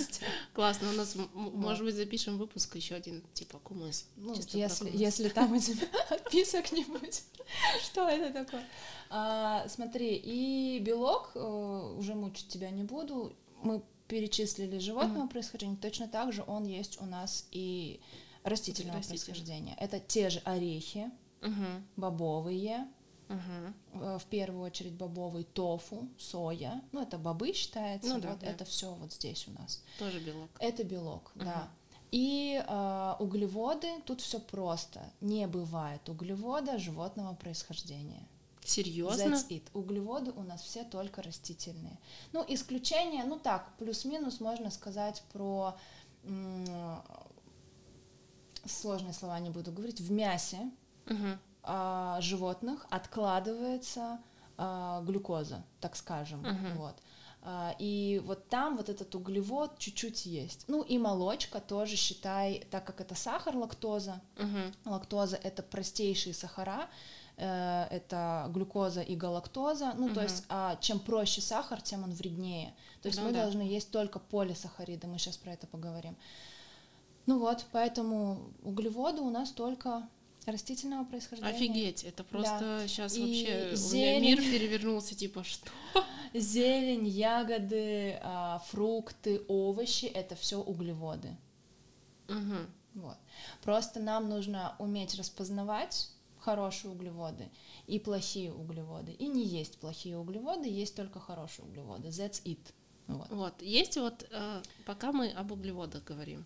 (laughs) Классно, у нас, может быть, запишем выпуск еще один, типа кумыс. Ну, если, если там у (laughs) тебя отписок не будет. Что это такое? А, смотри, и белок, э, уже мучить тебя не буду, мы перечислили животного происхождения, точно так же он есть у нас и растительного происхождения. Это те же орехи, бобовые, Угу. В первую очередь бобовый тофу, соя. Ну, это бобы считается. Ну, да, вот да. это все вот здесь у нас. Тоже белок. Это белок, угу. да. И э, углеводы, тут все просто. Не бывает углевода животного происхождения. Серьезно? That's it. Углеводы у нас все только растительные. Ну, исключение, ну так, плюс-минус можно сказать про сложные слова не буду говорить. В мясе угу а, животных откладывается а, глюкоза, так скажем, uh-huh. вот. А, и вот там вот этот углевод чуть-чуть есть. Ну и молочка тоже считай, так как это сахар, лактоза. Uh-huh. Лактоза это простейшие сахара, э, это глюкоза и галактоза. Ну uh-huh. то есть а, чем проще сахар, тем он вреднее. То есть ну, мы да. должны есть только полисахариды. Мы сейчас про это поговорим. Ну вот, поэтому углеводы у нас только растительного происхождения. Офигеть, это просто да. сейчас и вообще зелень, у меня мир перевернулся, типа что? Зелень, ягоды, а, фрукты, овощи — это все углеводы. Угу. Вот. Просто нам нужно уметь распознавать хорошие углеводы и плохие углеводы. И не есть плохие углеводы, есть только хорошие углеводы. That's it. Вот. вот. Есть вот, э, пока мы об углеводах говорим,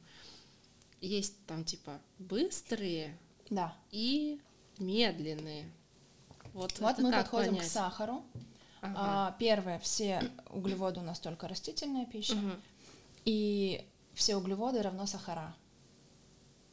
есть там типа быстрые да. И медленные. Вот, вот мы подходим понять? к сахару. Ага. А, первое, все углеводы у нас только растительная пища. Угу. И все углеводы равно сахара.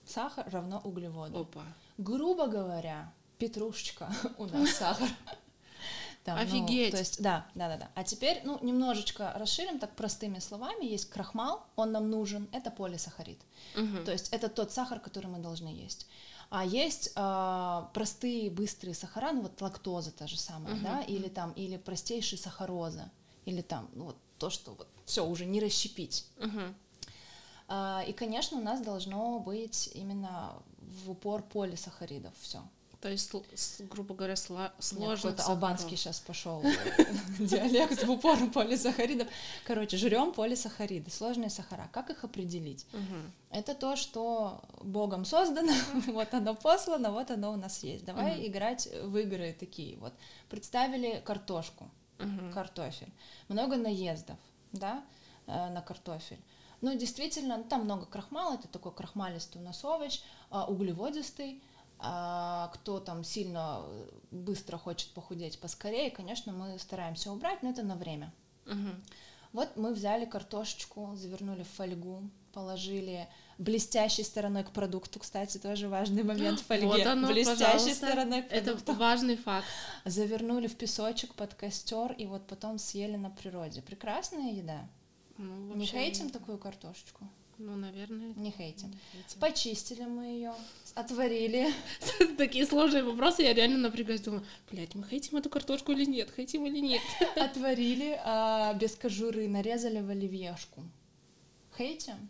Сахар равно углеводы. Опа. Грубо говоря, петрушечка (laughs) у нас сахар. (laughs) Там, Офигеть. Ну, то есть, да, да, да, да. А теперь, ну, немножечко расширим, так простыми словами, есть крахмал, он нам нужен, это полисахарид. Угу. То есть это тот сахар, который мы должны есть. А есть э, простые быстрые сахара, ну вот лактоза та же самая, uh-huh. да, или там, или простейшие сахароза, или там, ну вот то, что вот все уже не расщепить. Uh-huh. Э, и, конечно, у нас должно быть именно в упор полисахаридов, все. То есть, грубо говоря, сла- Нет, сложных какой-то албанский сейчас пошел (laughs) диалект в упор полисахаридов. Короче, жрем полисахариды, сложные сахара. Как их определить? Это то, что Богом создано, (laughs) вот оно послано, вот оно у нас есть. Давай играть в игры такие. Вот представили картошку, картофель. Много наездов, да, э, на картофель. Ну, действительно, ну, там много крахмала, это такой крахмалистый у нас овощ, а, углеводистый. А кто там сильно быстро хочет похудеть поскорее, конечно, мы стараемся убрать, но это на время. Мгм. Вот мы взяли картошечку, завернули в фольгу, положили блестящей стороной к продукту, кстати, тоже важный момент в (gasps) фольге. Вот оно, блестящей пожалуйста. стороной к Это продукту. важный факт. Завернули в песочек под костер и вот потом съели на природе. Прекрасная еда. Ну, Не вообще, хейтим такую картошечку? Ну, наверное. Не хейтим. не хейтим. Почистили мы ее, отварили. (laughs) Такие сложные вопросы, я реально напрягаюсь, думаю, блядь, мы хейтим эту картошку или нет, хейтим или нет. (laughs) Отварили а, без кожуры, нарезали в оливьешку. Хейтим?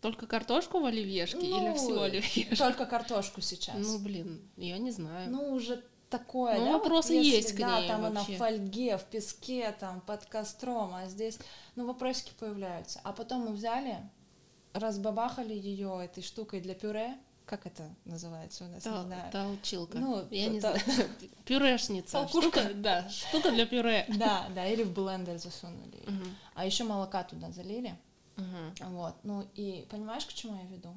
Только картошку в оливьешке или Ну, всю оливьешку? Только картошку сейчас. Ну, блин, я не знаю. Ну, уже такое, Ну, да? вот вопросы если, есть к Да, ней там она вообще. в фольге, в песке, там, под костром, а здесь, ну, вопросики появляются. А потом мы взяли, разбабахали ее этой штукой для пюре. Как это называется у нас, не Тол- знаю. Толчилка. Ну, я не та- знаю. (laughs) Пюрешница. Толкушка. Штука, да, (laughs) штука для пюре. Да, да, или в блендер засунули. Мгм. А еще молока туда залили. Мгм. Вот, ну и понимаешь, к чему я веду?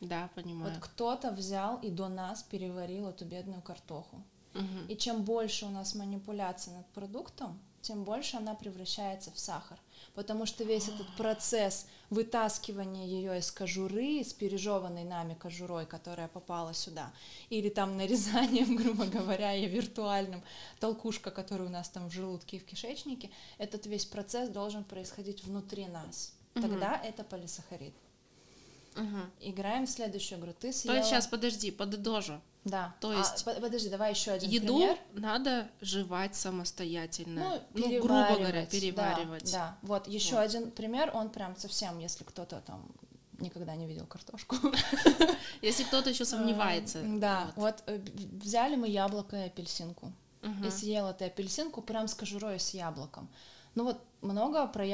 Да, понимаю. Вот кто-то взял и до нас переварил эту бедную картоху. Мгм. И чем больше у нас манипуляций над продуктом, тем больше она превращается в сахар. Потому что весь этот процесс вытаскивания ее из кожуры, из пережеванной нами кожурой, которая попала сюда, или там нарезанием, (laughs) грубо говоря, и виртуальным толкушка, который у нас там в желудке и в кишечнике, этот весь процесс должен происходить внутри нас. Тогда это полисахарид. Мгм. Играем в следующую игру. Ты То съела... есть сейчас, подожди, подытожу. Да. то А, есть по- подожди, давай еще один Еду пример. надо жевать самостоятельно. Ну, Ну, грубо говоря, переваривать, да. Да, Вот еще Вот. один пример, он прям совсем, если кто-то там никогда не видел картошку. (laughs) Если кто-то еще сомневается. Да, вот. э, взяли мы яблоко и апельсинку. И съела ты апельсинку прям с кожурой с яблоком. Ну вот много про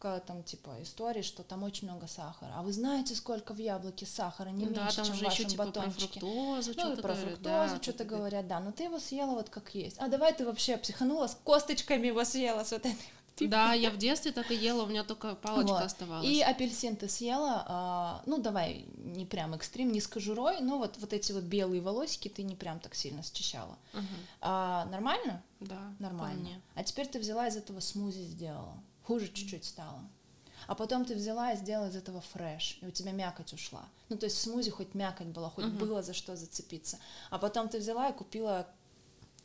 яблоко там типа истории, что там очень много сахара. А вы знаете, сколько в яблоке сахара? Не Ну да, меньше, там чем в же еще вашем типа про батончике. фруктозу Ну, что-то про фруктозу да, что-то говорят, да, но ты его съела вот как есть. А давай ты вообще психанула, с косточками его съела, с вот этой Да, я в детстве так и ела, у меня только палочка Вот. оставалась. И апельсин ты съела, а, ну давай не прям экстрим, не с кожурой, но вот, вот эти вот белые волосики ты не прям так сильно счищала. Мгм. А, нормально? Да, Нормально. А теперь ты взяла из этого смузи сделала. Хуже чуть-чуть стало. А потом ты взяла и сделала из этого фреш, и у тебя мякоть ушла. Ну, то есть в смузи хоть мякоть была, хоть Мгм. было за что зацепиться. А потом ты взяла и купила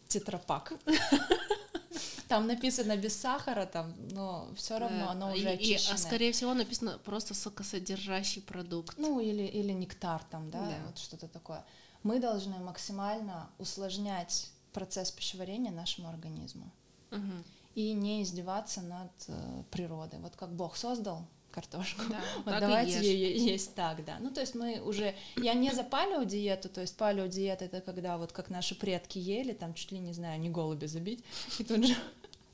тетрапак. (laughs) Там написано без сахара, там, но все равно Да. оно И- уже и, а очищенное. скорее всего написано просто сокосодержащий продукт. Ну, или, или нектар там, да, Да. вот что-то такое. Мы должны максимально усложнять процесс пищеварения нашему организму Мгм. И не издеваться над э, природой. Вот как Бог создал картошку, Да, (laughs) вот давайте ее есть так, да. Ну, то есть мы уже... Я не за палеодиету, то есть палеодиета — это когда вот как наши предки ели, там чуть ли, не знаю, не голуби забить, и тут же,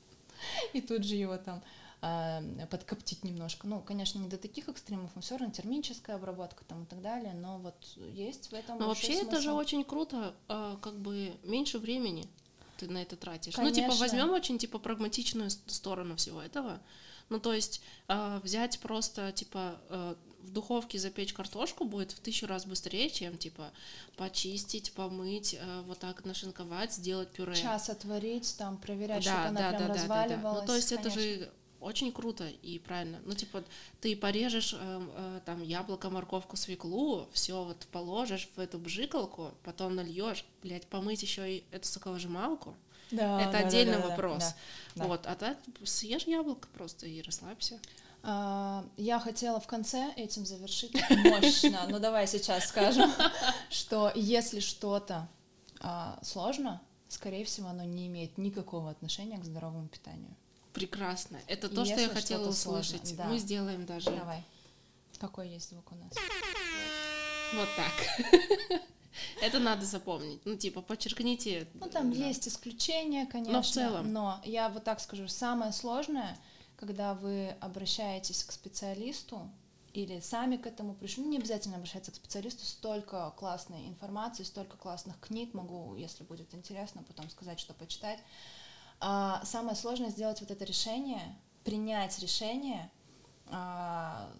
(laughs) и тут же его там э, подкоптить немножко. Ну, конечно, не до таких экстремов, но все равно термическая обработка там и так далее, но вот есть в этом Но вообще это же смысл. очень круто, а, как бы меньше времени ты на это тратишь. Ну, типа, Конечно. возьмем очень, типа, прагматичную сторону всего этого. Ну, то есть а, взять просто, типа, а, в духовке запечь картошку будет в тысячу раз быстрее, чем, типа, почистить, помыть, а, вот так нашинковать, сделать пюре. Час отварить, там проверять, да, чтобы она да, прям да, да, да, да. разваливалась. Ну, то есть это конечно. же очень круто и правильно. Ну, типа, ты порежешь эм, э, там яблоко, морковку, свеклу, все вот положишь в эту бжикалку, потом нальешь, блядь, помыть еще и эту соковыжималку. Да, это да, отдельный да, да, вопрос. да, да. Вот, а так съешь яблоко просто и расслабься. А, Я хотела в конце этим завершить мощно, но давай сейчас скажем, что если что-то а, сложно, скорее всего, оно не имеет никакого отношения к здоровому питанию. Прекрасно. Это то, что Если я хотела что-то сложно, услышать. да. Мы сделаем даже Давай. Какой есть звук у нас? вот так. (laughs) Это надо запомнить. Ну, типа, подчеркните. Ну, там да. есть исключения, конечно. Но в целом. Но я вот так скажу, самое сложное, когда вы обращаетесь к специалисту, или сами к этому пришли, ну, не обязательно обращаться к специалисту, столько классной информации, столько классных книг, могу, если будет интересно, потом сказать, что почитать. А самое сложное сделать вот это решение, принять решение, а,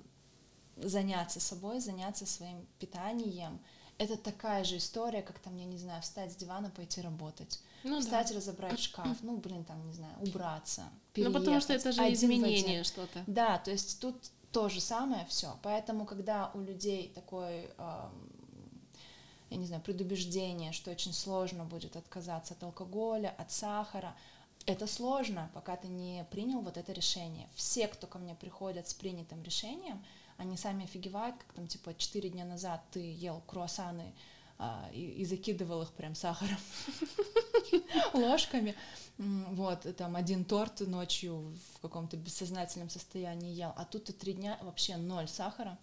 заняться собой, заняться своим питанием. Это такая же история, как там, я не знаю, встать с дивана, пойти работать. Ну, встать, да. разобрать шкаф, ну, блин, там, не знаю, убраться, Ну, потому что это же изменение что-то. Да, то есть тут то же самое все. Поэтому, когда у людей такой, я не знаю, предубеждение, что очень сложно будет отказаться от алкоголя, от сахара, это сложно, пока ты не принял вот это решение. Все, кто ко мне приходят с принятым решением, они сами офигевают, как там, типа, 4 дня назад ты ел круассаны а, и, и закидывал их прям сахаром (laughs) ложками. Вот, там один торт ночью в каком-то бессознательном состоянии ел, а тут ты три дня вообще ноль сахара,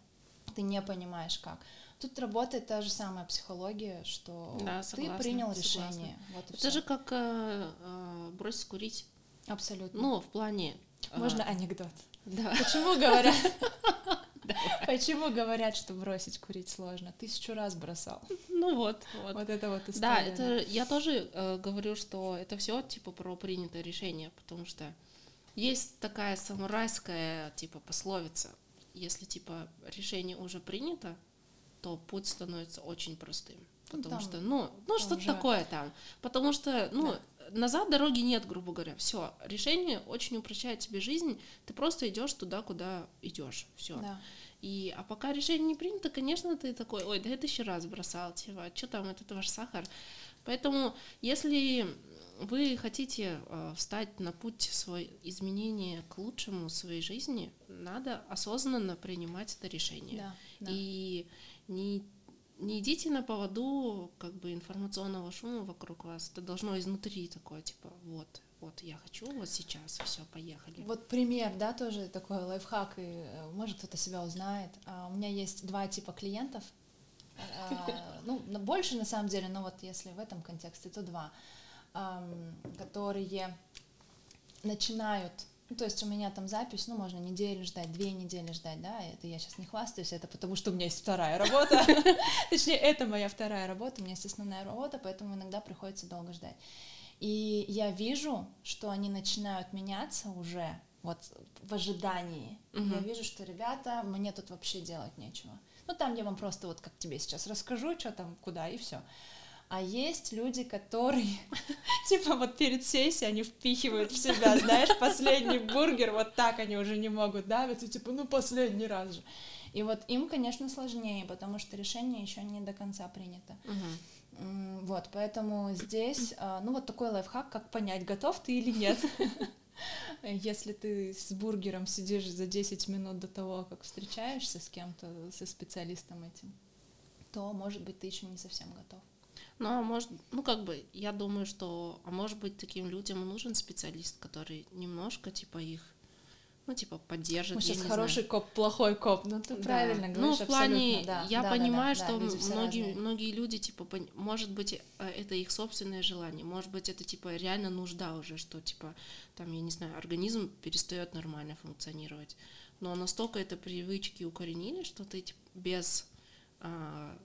ты не понимаешь как. Тут работает та же самая психология, что Да, ты согласна, принял согласна. решение. Вот Это всё. же как э, э, бросить курить. Абсолютно. Ну, в плане... э, Можно анекдот? Да. Почему говорят? (laughs) Почему говорят, что бросить курить сложно? Тысячу раз бросал. Ну вот, вот. Вот это вот Да, история. это я тоже э, говорю, что это все типа про принятое решение, потому что есть такая самурайская типа пословица, если типа решение уже принято, то путь становится очень простым, Ну, потому там- что ну ну что-то уже- такое там, потому что ну назад дороги нет, грубо говоря, все решение очень упрощает тебе жизнь, ты просто идешь туда, куда идешь, все. Да. И, а пока решение не принято, конечно, ты такой, ой, да я тысячу раз бросал, типа, что там, это ваш сахар. Поэтому, если вы хотите э, встать на путь свой изменения к лучшему в своей жизни, надо осознанно принимать это решение. Да, да. И не, не идите на поводу как бы информационного шума вокруг вас. Это должно изнутри такое, типа, вот, вот я хочу, вот сейчас, все, поехали. Вот пример, да, тоже такой лайфхак, и э, может кто-то себя узнает. А, У меня есть два типа клиентов, а, ну, больше на самом деле, но вот если в этом контексте, то два, ам, которые начинают, ну, то есть у меня там запись, ну, можно неделю ждать, две недели ждать, да, это я сейчас не хвастаюсь, это потому что у меня есть вторая работа, (laughs) точнее, это моя вторая работа, у меня есть основная работа, поэтому иногда приходится долго ждать. И я вижу, что они начинают меняться уже вот в ожидании. И Я вижу, что ребята, мне тут вообще делать нечего. Ну там я вам просто вот как тебе сейчас расскажу, что там, куда и все. А есть люди, которые, (laughs) типа вот перед сессией они впихивают в себя, знаешь, последний бургер, вот так они уже не могут давиться, типа, ну последний раз же. И вот им, конечно, сложнее, потому что решение еще не до конца принято. Вот, поэтому здесь, а, ну вот такой лайфхак, как понять, готов ты или нет. (laughs) Если ты с бургером сидишь за 10 минут до того, как встречаешься с кем-то, со специалистом этим, то, может быть, ты еще не совсем готов. Ну, а может, ну, как бы, я думаю, что, а может быть, таким людям нужен специалист, который немножко, типа, их, ну, типа, поддержит. Мы сейчас хороший коп, плохой коп, ну ты знаю. правильно Да. говоришь, Ну, в плане, да, я да, да, понимаю, да, что люди все многие, разные. многие люди, типа, пон- может быть, э, это их собственное желание, может быть, это, типа, реально нужда уже, что, типа, там, я не знаю, организм перестает нормально функционировать. Но настолько это привычки укоренили, что ты, типа, без а,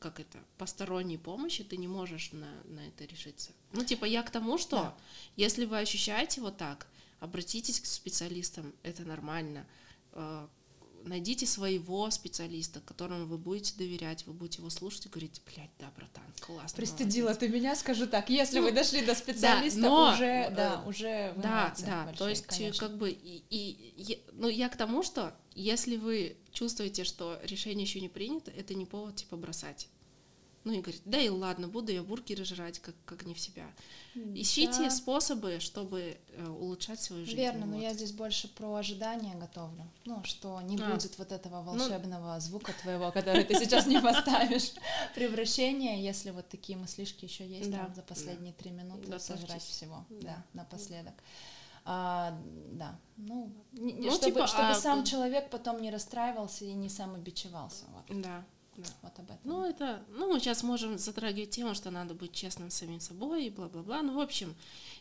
как это, посторонней помощи ты не можешь на, на это решиться. Ну, типа, я к тому, что Да. если вы ощущаете вот так, обратитесь к специалистам, это нормально. Э, Найдите своего специалиста, которому вы будете доверять, вы будете его слушать и говорить, блядь, да, братан, классно. Пристыдила молодец». ты меня, скажу так, если Ну, вы дошли до специалиста, но, уже, э, да, уже вы Да, да, то большие, есть конечно. как бы и, и- и- ну я к тому, что если вы чувствуете, что решение еще не принято, это не повод типа бросать. Ну и говорит, да и ладно, буду я бургеры жрать, как, как не в себя. Ищите Да. способы, чтобы э, улучшать свою жизнь. Верно, но вот. я здесь больше про ожидания готовлю. Ну, что не А. будет вот этого Ну- волшебного звука твоего, который ты сейчас не (laughs) поставишь. Превращение, если вот такие мыслишки еще есть там за последние три минуты сожрать всего, да, напоследок. А, да, ну, Ну, чтобы, типа, чтобы а, сам человек потом не расстраивался и не самобичевался. Вот. Да, Да. Вот об этом. Ну, это, ну, мы сейчас можем затрагивать тему, что надо быть честным с самим собой и бла-бла-бла. Ну, в общем,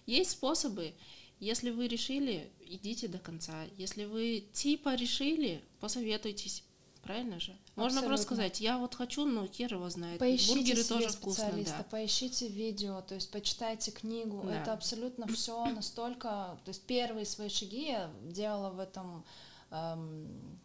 есть способы. Если вы решили, идите до конца. Если вы типа решили, посоветуйтесь. Правильно же? Можно Абсолютно. просто сказать, я вот хочу, но хер его знает. Поищите Бургеры себе тоже вкусные, да. поищите видео, то есть почитайте книгу. Да. Это абсолютно все (coughs) настолько. То есть первые свои шаги я делала в этом эм,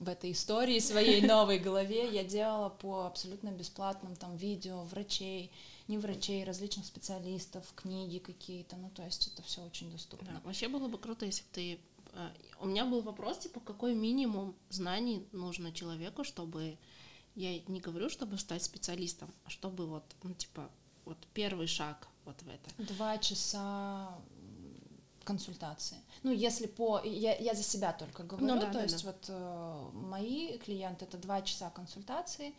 в этой истории своей (laughs) новой голове я делала по абсолютно бесплатным там видео врачей, не врачей, различных специалистов, книги какие-то. Ну, то есть это все очень доступно. Да, Вообще было бы круто, если бы ты... э, У меня был вопрос, типа, какой минимум знаний нужно человеку, чтобы... Я не говорю, чтобы стать специалистом, а чтобы вот, ну, типа, вот первый шаг вот в это. Два часа консультации. Ну, если по... Я, я за себя только говорю, Ну да, то да, есть вот э, мои клиенты — это два часа консультации,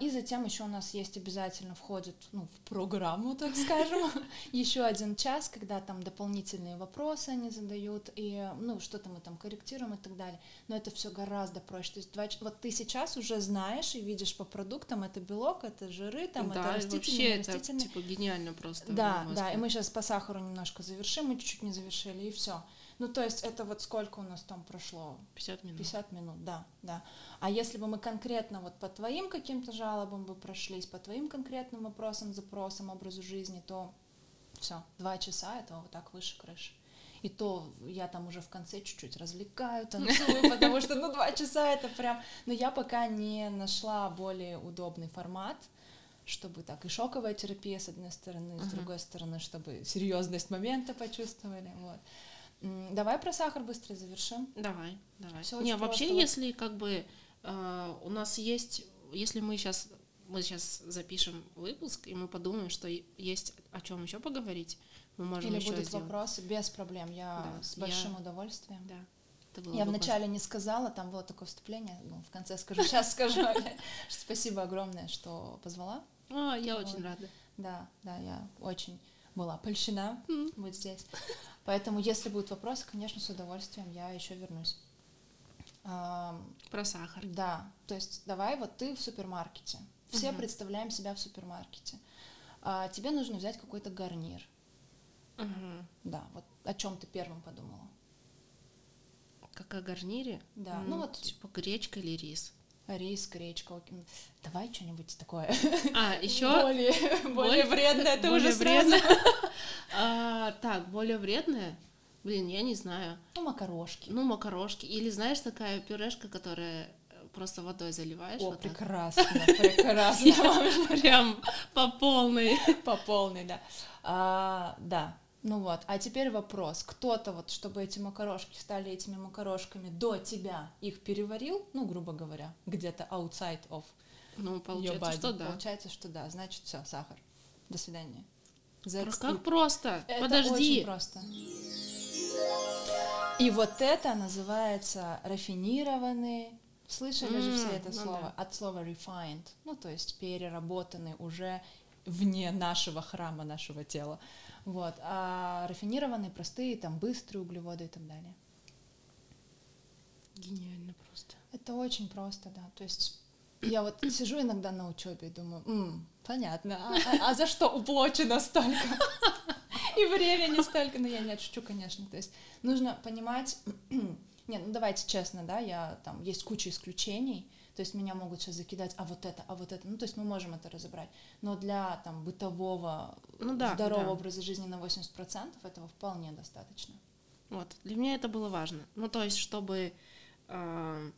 и затем еще у нас есть обязательно входит ну, в программу, так скажем, (laughs) еще один час, когда там дополнительные вопросы они задают, и ну что-то мы там корректируем и так далее. Но это все гораздо проще. То есть два, вот ты сейчас уже знаешь и видишь по продуктам, это белок, это жиры, там да, это и вообще растительные, это, растительные. типа, гениально просто. Да, да, и мы сейчас по сахару немножко завершим, мы чуть-чуть не завершили, и все. Ну, то есть это вот сколько у нас там прошло? 50 минут. 50 минут, да, да. А если бы мы конкретно вот по твоим каким-то жалобам бы прошлись, по твоим конкретным вопросам, запросам, образу жизни, то все, два часа этого вот так выше крыши. И то я там уже в конце чуть-чуть развлекаю, (laughs) танцую, потому что, ну, два часа это прям... Но я пока не нашла более удобный формат, чтобы так и шоковая терапия с одной стороны, с другой стороны, чтобы серьезность момента почувствовали. Вот. Давай про сахар быстро завершим. Давай, давай. Всё Не, вообще, просто. Если как бы э, у нас есть, если мы сейчас мы сейчас запишем выпуск и мы подумаем, что есть о чем еще поговорить, мы можем Или еще будут сделать. вопросы, без проблем. Я Да, с я- большим удовольствием. Да. Это было Я бы вначале не сказала, там было такое вступление, ну, в конце скажу, (laughs) сейчас скажу. (laughs) Спасибо огромное, что позвала. классно. А, я очень рада. Да, да, я очень была польщена быть здесь. (laughs) Поэтому, если будут вопросы, конечно, с удовольствием я еще вернусь. Про сахар. Да, то есть давай вот ты в супермаркете. Все Мгм. представляем себя в супермаркете. А, тебе нужно взять какой-то гарнир. Мгм. Да, вот о чем ты первым подумала? Как о гарнире? Да, М, ну вот- Типа гречка или рис. Рис, гречка. Давай что-нибудь такое. А, еще... более, более вредное, это уже более сразу. вредное. А, Так, более вредное? Блин, я не знаю. Ну, макарошки. Ну, макарошки. Или знаешь, такая пюрешка, которая просто водой заливаешь. О, вот так. прекрасно, (laughs) прекрасно. Прям по полной. По полной, да. А, Да, ну вот. А теперь вопрос. Кто-то вот, чтобы эти макарошки стали этими макарошками до тебя, их переварил, ну, грубо говоря, где-то outside of Ну, your получается, body. что да. Получается, что да. Значит, все, сахар. До свидания. That's Как просто. Это Подожди. очень просто. И вот это называется рафинированный. Слышали же все это ну слово? От слова refined. Ну, то есть переработанный уже вне нашего храма, нашего тела. Вот. А рафинированные, простые, там, быстрые углеводы и так далее. Гениально просто. Это очень просто, да. То есть я вот сижу иногда на учебе и думаю, «М, понятно, а, а- а за что уплочено столько? И времени столько. Ну, я не отшучу, конечно. То есть нужно понимать... (clears throat) Нет, ну давайте честно, да, я там, есть куча исключений, то есть меня могут сейчас закидать, а вот это, а вот это, ну то есть мы можем это разобрать, но для там бытового, Ну да, здорового да. образа жизни на 80% этого вполне достаточно. Вот. Для меня это было важно. Ну, то есть, чтобы а,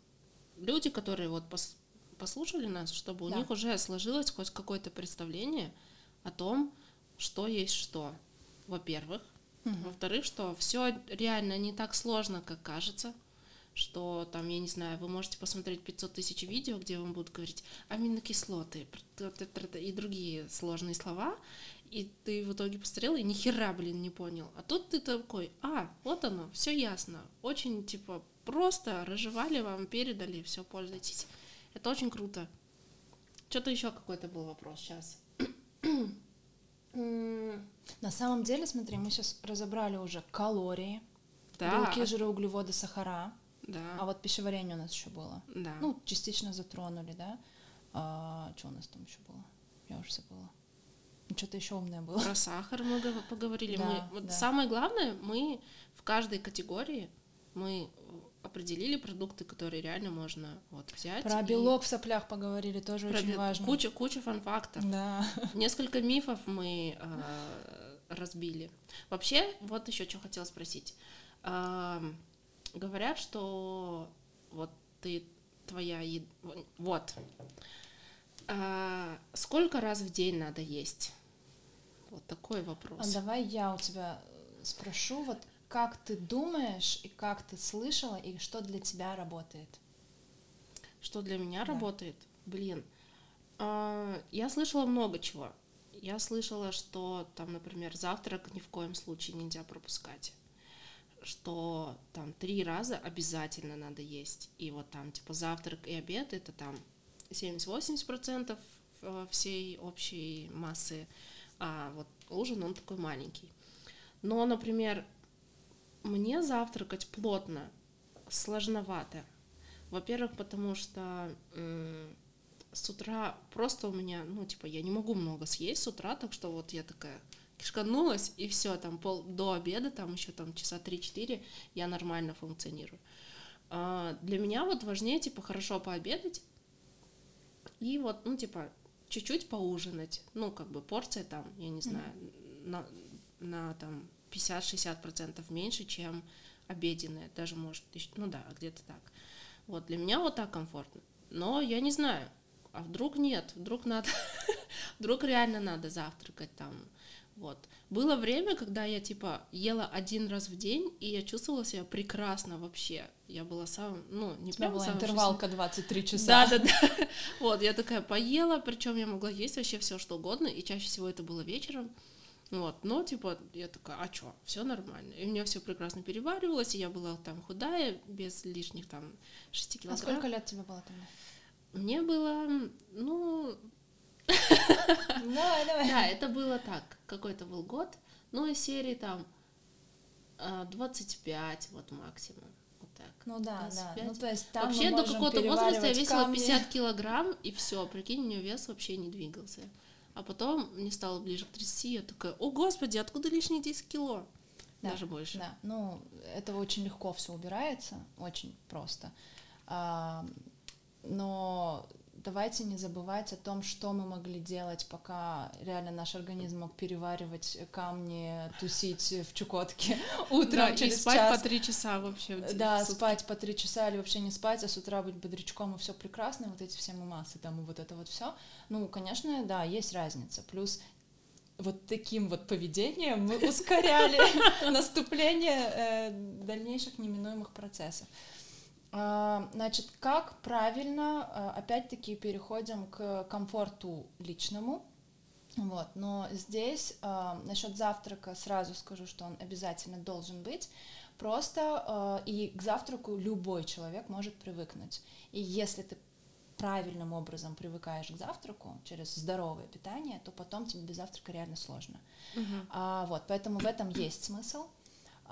люди, которые вот пос- послушали нас, чтобы у Да. них уже сложилось хоть какое-то представление о том, что есть что. Во-первых. Во-вторых, что все реально не так сложно, как кажется, что там, я не знаю, вы можете посмотреть 500 тысяч видео, где вам будут говорить аминокислоты и другие сложные слова, и ты в итоге посмотрел и ни хера, блин, не понял. А тут ты такой, а, вот оно, все ясно. Очень, типа, просто разжевали вам, передали, все, пользуйтесь. Это очень круто. Что-то еще какой-то был вопрос сейчас. (clears throat) На самом деле, смотри, мы сейчас разобрали уже калории, Да, белки, жиры, углеводы, сахара, да, а вот пищеварение у нас еще было. да. Ну, частично затронули, да. А, что у нас там еще было? Я уже забыла. Ну, Что-то еще умное было. Про сахар мы гов- поговорили. Да, мы, вот да. Самое главное, мы в каждой категории мы определили продукты, которые реально можно вот взять. Про и белок в соплях поговорили, тоже про очень бе- важно. Куча, куча фан-фактов. Да. Несколько мифов мы э, разбили. Вообще, вот еще что хотела спросить. Говорят, что вот ты твоя ед- вот. А, сколько раз в день надо есть? Вот такой А вопрос. давай я у тебя спрошу, вот как ты думаешь и как ты слышала и что для тебя работает? Что для меня Да. работает? Блин, а, я слышала много чего. Я слышала, что там, например, завтрак ни в коем случае нельзя пропускать. Что там три раза обязательно надо есть. И вот там, типа, завтрак и обед это там 70-80% э, всей общей массы, а вот ужин он такой маленький. Но, например, мне завтракать плотно сложновато. Во-первых, потому что с утра просто у меня, ну, типа, я не могу много съесть с утра, так что вот я такая кишканулась, и все, там пол, до обеда, там еще там часа 3-4 я нормально функционирую. А, для меня вот важнее, типа, хорошо пообедать и вот, ну, типа, чуть-чуть поужинать, ну, как бы порция там, я не знаю, на, на там 50-60% меньше, чем обеденная, даже может, ну да, где-то так. Вот, для меня вот так комфортно. Но я не знаю, а вдруг нет, вдруг надо, (laughs) вдруг реально надо завтракать там, вот. Было время, когда я, типа, ела один раз в день, и я чувствовала себя прекрасно вообще. Я была самым, ну, не прям была самым интервалка 23 часа. да, да, да. (laughs) Вот, я такая поела, причем я могла есть вообще все что угодно, и чаще всего это было вечером. Вот, но типа я такая, а чё, все нормально. И у меня все прекрасно переваривалось, и я была там худая, без лишних там 6 А килограмм. сколько лет тебе было тогда? Мне было, ну, (laughs) Давай, давай. да, это было так, какой-то был год, ну, из серии там а, 25, вот максимум, вот так. Ну да, да. 25. Ну то есть там вообще до какого-то возраста я весила камни. 50 килограмм, и все, прикинь, у меня вес вообще не двигался. А потом мне стало ближе к 30, я такая, о господи, откуда лишние 10 кило? Да, Даже больше. Да, ну это очень легко все убирается, очень просто. А, но давайте не забывать о том, что мы могли делать, пока реально наш организм мог переваривать камни, тусить в Чукотке (laughs) утром Да, и через спать час. по 3 часа вообще. Да, спать по три часа или вообще не спать, а с утра быть бодрячком и все прекрасно, и вот эти все массы там и вот это вот все. Ну, конечно, да, есть разница. Плюс вот таким вот поведением мы ускоряли (laughs) наступление э, дальнейших неминуемых процессов. А, Значит, как правильно, а, опять-таки переходим к комфорту личному. Вот, но здесь э, насчет завтрака сразу скажу, что он обязательно должен быть. Просто э, и к завтраку любой человек может привыкнуть. И если ты правильным образом привыкаешь к завтраку через здоровое питание, то потом тебе без завтрака реально сложно. Мгм. А, вот, поэтому в этом есть смысл.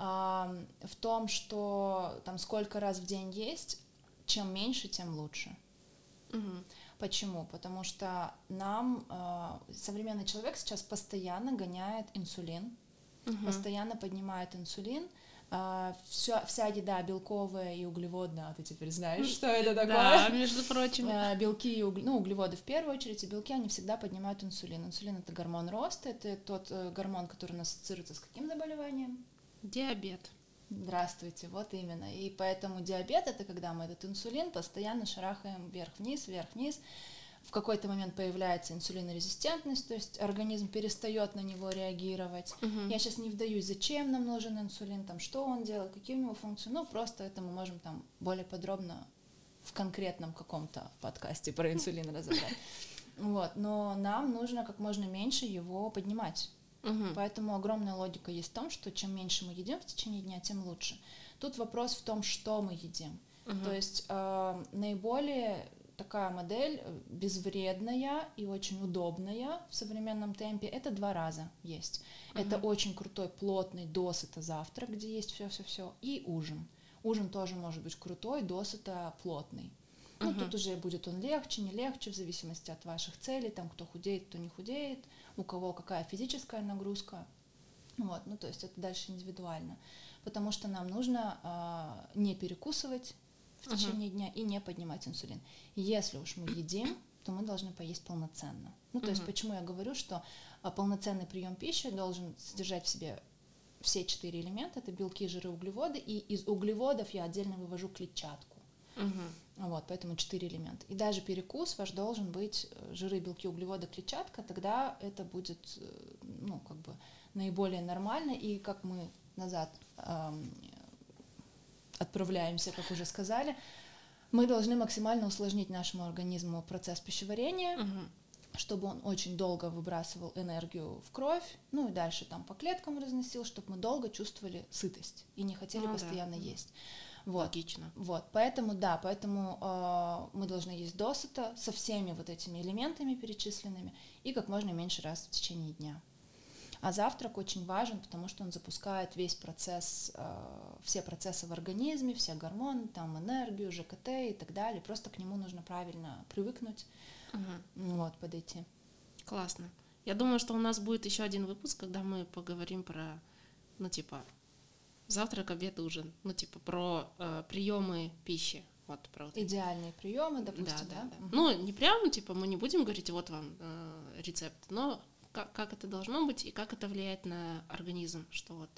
А, в том, что там сколько раз в день есть, чем меньше, тем лучше. Мгм. Почему? Потому что нам э, современный человек сейчас постоянно гоняет инсулин, Мгм. постоянно поднимает инсулин. Э, всё- вся еда белковая и углеводная, а ты теперь знаешь, что это такое? Да, между прочим. Э, Белки и угле- ну, углеводы в первую очередь, и белки, они всегда поднимают инсулин. Инсулин — это гормон роста, это тот э, гормон, который у нас ассоциируется с каким заболеванием? Диабет. Здравствуйте, вот именно. И поэтому диабет это когда мы этот инсулин постоянно шарахаем вверх-вниз, вверх-вниз. В какой-то момент появляется инсулинорезистентность, то есть организм перестает на него реагировать. Мгм. Я сейчас не вдаюсь, зачем нам нужен инсулин, там, что он делает, какие у него функции. Ну, просто это мы можем там более подробно в конкретном каком-то подкасте про инсулин разобрать. (laughs) Вот, но нам нужно как можно меньше его поднимать. Мгм. Поэтому огромная логика есть в том, что чем меньше мы едим в течение дня, тем лучше. Тут вопрос в том, что мы едим. Мгм. То есть э, наиболее такая модель э, безвредная и очень удобная в современном темпе это два раза есть. Это Мгм. очень крутой, плотный, досыта завтрак, где есть все-все-все, и ужин. Ужин тоже может быть крутой, досыта, плотный. Ну, тут уже будет он легче, не легче, в зависимости от ваших целей, там, кто худеет, кто не худеет, у кого какая физическая нагрузка. Вот, ну, то есть это дальше индивидуально. Потому что нам нужно э, не перекусывать в течение uh-huh. дня и не поднимать инсулин. Если уж мы едим, то мы должны поесть полноценно. Ну, то uh-huh. есть почему я говорю, что а, полноценный прием пищи должен содержать в себе все четыре элемента, это белки, жиры, углеводы, и из углеводов я отдельно вывожу клетчатку. Угу. Вот, поэтому четыре элемента. И даже перекус ваш должен быть э, жиры, белки, углеводы, клетчатка, тогда это будет, э, ну, как бы наиболее нормально, и как мы назад эм, отправляемся, как уже сказали, мы должны максимально усложнить нашему организму процесс пищеварения, угу чтобы он очень долго выбрасывал энергию в кровь, ну и дальше там по клеткам разносил, чтобы мы долго чувствовали сытость и не хотели ну, постоянно да. есть. Вот. Логично. Вот, поэтому, да, поэтому э, мы должны есть досыта со всеми вот этими элементами перечисленными и как можно меньше раз в течение дня. А завтрак очень важен, потому что он запускает весь процесс, э, все процессы в организме, все гормоны, там энергию, ЖКТ и так далее. Просто к нему нужно правильно привыкнуть Угу. Вот, подойти. Классно. Я думаю, что у нас будет еще один выпуск, когда мы поговорим про, ну, типа, завтрак, обед, ужин. Ну, типа, про э, приемы пищи. Вот, про вот Идеальные приемы, допустим, да? да? да. Угу. Ну, не прям, типа, мы не будем говорить, вот вам э, рецепт, но как, как это должно быть и как это влияет на организм, что вот.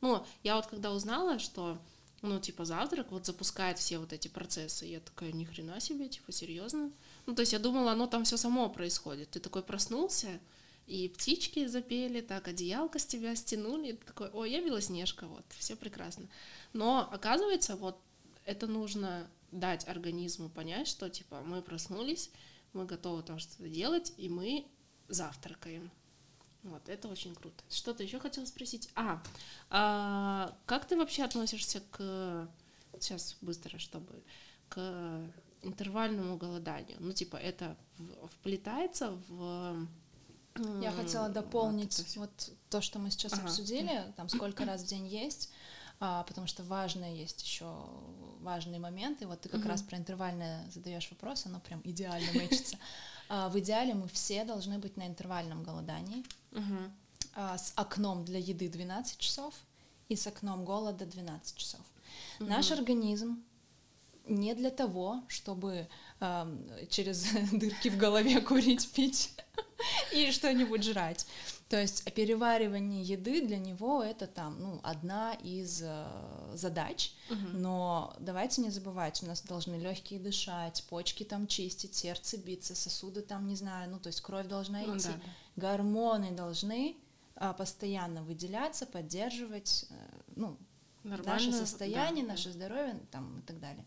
Ну, я вот когда узнала, что ну, типа, завтрак вот запускает все вот эти процессы. Я такая, ни хрена себе, типа, серьезно. Ну, то есть я думала, оно там все само происходит. Ты такой проснулся, и птички запели, так, одеялко с тебя стянули, и такой, ой, я Белоснежка, вот, все прекрасно. Но оказывается, вот это нужно дать организму понять, что, типа, мы проснулись, мы готовы там что-то делать, и мы завтракаем. Вот, это очень круто. Что-то еще хотела спросить. А, а, как ты вообще относишься к... Сейчас быстро, чтобы... К интервальному голоданию. Ну, типа, это вплетается в... Я хотела дополнить вот, вот то, что мы сейчас ага. обсудили, там сколько раз в день есть, а, потому что важные есть еще важные моменты. Вот ты как угу. раз про интервальное задаешь вопрос, оно прям идеально мэчится. А, в идеале мы все должны быть на интервальном голодании угу. а, с окном для еды 12 часов и с окном голода 12 часов. Угу. Наш организм не для того, чтобы через (laughs) дырки в голове (laughs) курить, пить (laughs) и что-нибудь жрать. То есть переваривание еды для него это там ну, одна из э, задач, угу. но давайте не забывать, у нас должны легкие дышать, почки там чистить, сердце биться, сосуды там не знаю, ну то есть кровь должна ну, идти, да, да. гормоны должны э, постоянно выделяться, поддерживать, э, ну наше состояние, да, наше да. здоровье там и так далее.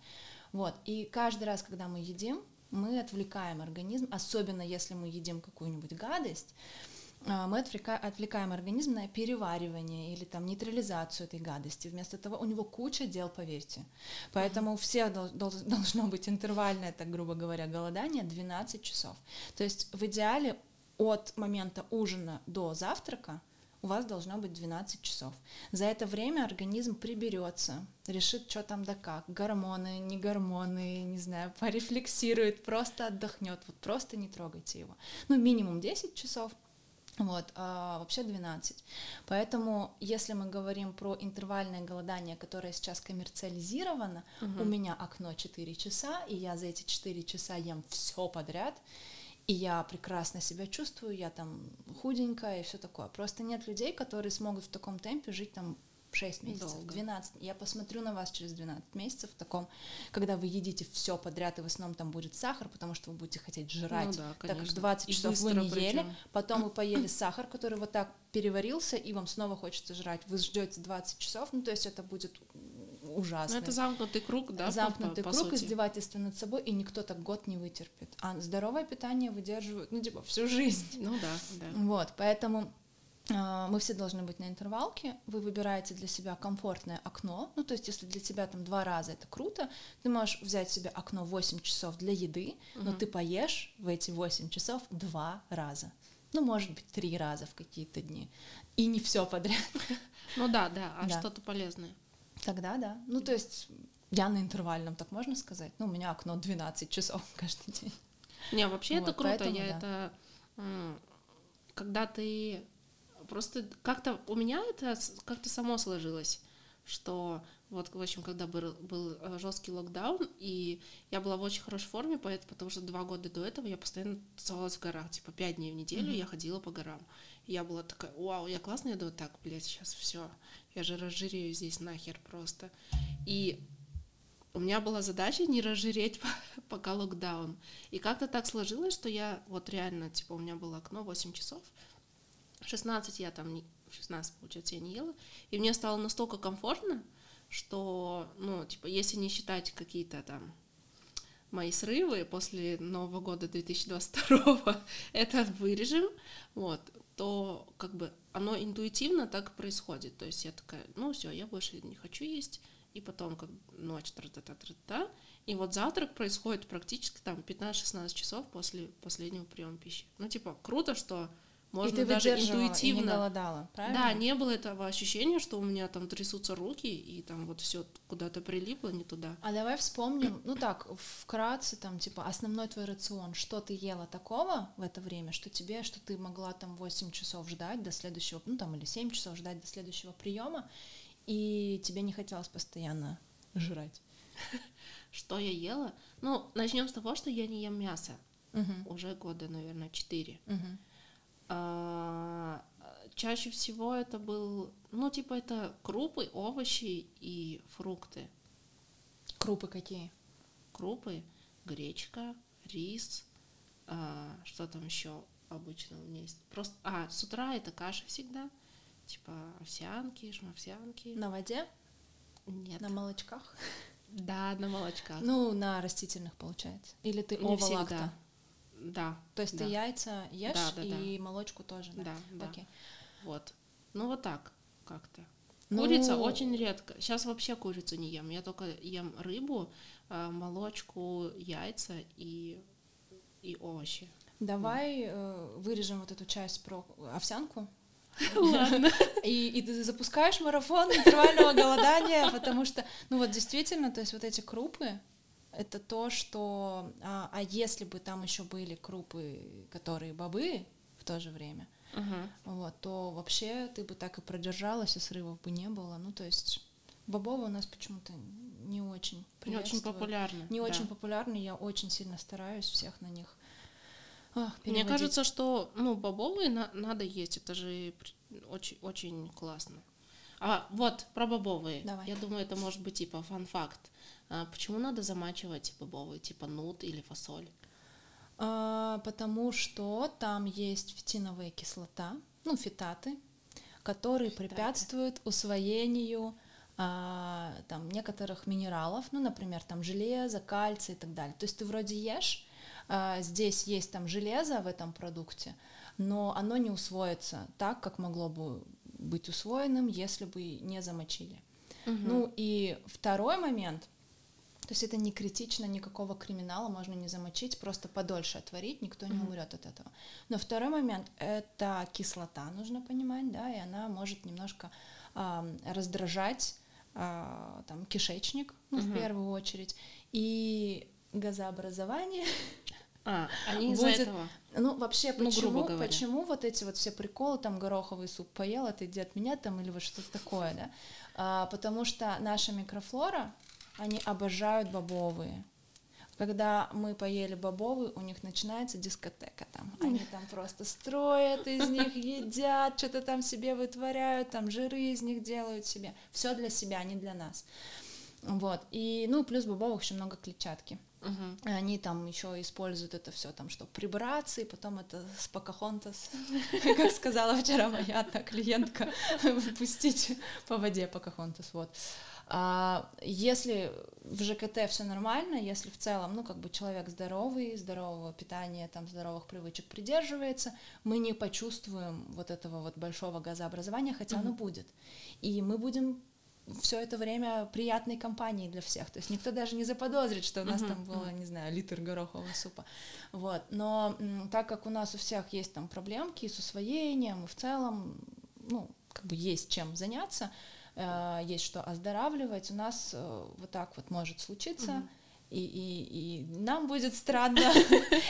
Вот. И каждый раз, когда мы едим, мы отвлекаем организм, особенно если мы едим какую-нибудь гадость, а, мы отвлекаем организм на переваривание или там нейтрализацию этой гадости. Вместо того у него куча дел, поверьте. Поэтому у всех (laughs) должно быть интервальное, так грубо говоря, голодание 12 часов. То есть в идеале от момента ужина до завтрака у вас должно быть 12 часов. За это время организм приберется, решит, что там да как, гормоны, не гормоны, не знаю, (laughs) порефлексирует, просто отдохнет, вот просто не трогайте его. Ну, минимум 10 часов, вот, а вообще 12. Поэтому, если мы говорим про интервальное голодание, которое сейчас коммерциализировано, угу. у меня окно 4 часа, и я за эти 4 часа ем все подряд, и я прекрасно себя чувствую, я там худенькая и все такое. Просто нет людей, которые смогут в таком темпе жить там 6 месяцев, Долго. 12. Я посмотрю на вас через 12 месяцев в таком, когда вы едите все подряд, и в основном там будет сахар, потому что вы будете хотеть жрать. Ну да, так как 20 и часов вы не причем. ели, потом вы (clears throat) поели сахар, который вот так переварился, и вам снова хочется жрать. Вы ждете 20 часов, ну то есть это будет ужасно. Ну, это замкнутый круг, да? Замкнутый по, по круг сути. издевательства над собой, и никто так год не вытерпит. А здоровое питание выдерживают, ну, типа, всю жизнь. Ну да, да. Вот, поэтому э, мы все должны быть на интервалке. Вы выбираете для себя комфортное окно. Ну, то есть, если для тебя там два раза это круто, ты можешь взять себе окно 8 часов для еды, угу. но ты поешь в эти 8 часов два раза. Ну, может быть, три раза в какие-то дни. И не все подряд. Ну да, да, а да. что-то полезное. Тогда да. Ну, то есть Я на интервальном, так можно сказать? Ну, у меня окно 12 часов (laughs) каждый день. Не, вообще Вот, это круто. поэтому я да. это м, когда ты просто как-то у меня это как-то само сложилось, что вот, в общем, когда был, был жесткий локдаун, и я была в очень хорошей форме, потому что два года до этого я постоянно тусовалась в горах, типа пять дней в неделю Мгм. я ходила по горам. И я была такая, вау, я классная, я думаю, так, блядь, сейчас все, я же разжирею здесь нахер просто. И у меня была задача не разжиреть (laughs) по- пока локдаун. И как-то так сложилось, что я вот реально, типа, у меня было окно 8 часов, 16 я там, не, 16, получается, я не ела, и мне стало настолько комфортно, что, ну, типа, если не считать какие-то там мои срывы после Нового года 2022, (laughs) это вырежем, вот, то как бы оно интуитивно так происходит. То есть я такая, ну все, я больше не хочу есть, и потом как ночь, тра-та-та-та-та, и вот завтрак происходит практически там 15-16 часов после последнего приема пищи. Ну, типа, круто, что можно и ты даже выдерживала, и не интуитивно голодала, правильно? да, не было этого ощущения, что у меня там трясутся руки, и там вот все куда-то прилипло не туда. А давай вспомним, ну так, вкратце, там, типа, основной твой рацион, что ты ела такого в это время, что тебе, что ты могла там 8 часов ждать до следующего, ну там, или 7 часов ждать до следующего приема, и тебе не хотелось постоянно жрать. (laughs) Что я ела? Ну, начнем с того, что я не ем мясо. Уже года, наверное, 4. А, чаще всего это был, ну, типа, это крупы, овощи и фрукты. Крупы какие? Крупы, гречка, рис, а, что там еще обычно у меня есть? Просто, а, с утра это каша всегда, типа овсянки, шмовсянки. На воде? Нет. На молочках? Да, на молочках. Ну, на растительных, получается. Или ты всегда. Да. То есть да. ты яйца ешь Да, да, и молочку тоже, да? Да, да. Окей. Вот. Ну вот так как-то. Ну, Курица очень редко. Сейчас вообще курицу не ем. Я только ем рыбу, а, молочку, яйца и, и овощи. Давай э, вырежем вот эту часть про овсянку. Ладно. (laughs) И, и ты запускаешь марафон интервального голодания, потому что, ну вот действительно, то есть вот эти крупы, это то, что... А, а если бы там еще были крупы, которые бобы в то же время, вот, то вообще ты бы так и продержалась, и срывов бы не было. Ну, то есть бобовые у нас почему-то не очень Не очень популярно. Не да. очень популярны, я очень сильно стараюсь всех на них ах, Мне кажется, что ну бобовые на- надо есть. Это же очень очень классно. А вот про бобовые. Давай. Я думаю, это может быть типа фан-факт. А почему надо замачивать бобовые, типа нут или фасоль? А, потому что там есть фитиновая кислота, ну, фитаты, которые Фитаты. препятствуют усвоению а, там, некоторых минералов, ну, например, там железо, кальций и так далее. То есть ты вроде ешь, а, здесь есть там железо в этом продукте, но оно не усвоится так, как могло бы быть усвоенным, если бы не замочили. Ну и второй момент, то есть это не критично, никакого криминала можно не замочить, просто подольше отварить, никто не умрет от этого. Но второй момент это кислота, нужно понимать, да, и она может немножко ам, раздражать а, там кишечник, ну, в первую очередь, и газообразование. (laughs) А, они из-за этого. Ну, вообще, Ну, почему, говоря. почему вот эти вот все приколы, там, гороховый суп поел, это иди от меня, там, или вот что-то такое, да? А, потому что наша микрофлора, они обожают бобовые. Когда мы поели бобовый, у них начинается дискотека там. Они там просто строят из них, едят, что-то там себе вытворяют, там жиры из них делают себе. Все для себя, не для нас. Вот. И, ну, плюс бобовых еще много клетчатки. Мгм. Они там еще используют это все там, чтобы прибраться, и потом это с Покахонтас, (laughs) как сказала вчера моя одна клиентка, (laughs) пустить по воде Покахонтас, вот. А если в ЖКТ все нормально, если в целом, ну, как бы человек здоровый, здорового питания, там, здоровых привычек придерживается, мы не почувствуем вот этого вот большого газообразования, хотя оно Мгм. будет. И мы будем все это время приятной компанией для всех. То есть никто даже не заподозрит, что у нас Мгм, там было, не знаю, литр горохового супа. Вот. Но м, так как у нас у всех есть там проблемки с усвоением, и в целом, ну, как бы есть чем заняться, есть что оздоравливать, у нас э, вот так вот может случиться. Угу. И, и, и нам будет странно,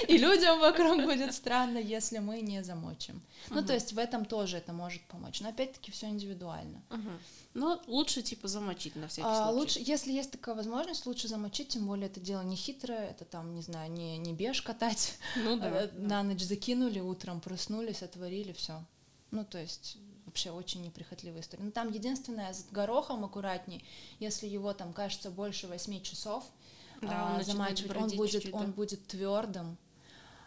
и людям вокруг будет странно, если мы не замочим. Ну, то есть в этом тоже это может помочь. Но опять-таки все индивидуально. Ну, лучше типа замочить на всякий а, случай. Лучше, если есть такая возможность, лучше замочить, тем более это дело не хитрое, это там, не знаю, не, не беж катать. Ну да. Э, на ночь закинули, утром проснулись, отварили, все. Ну, то есть вообще очень неприхотливая история. Но там единственное, с горохом аккуратней, если его там кажется больше 8 часов, да, он замачивать, он будет, он будет твердым,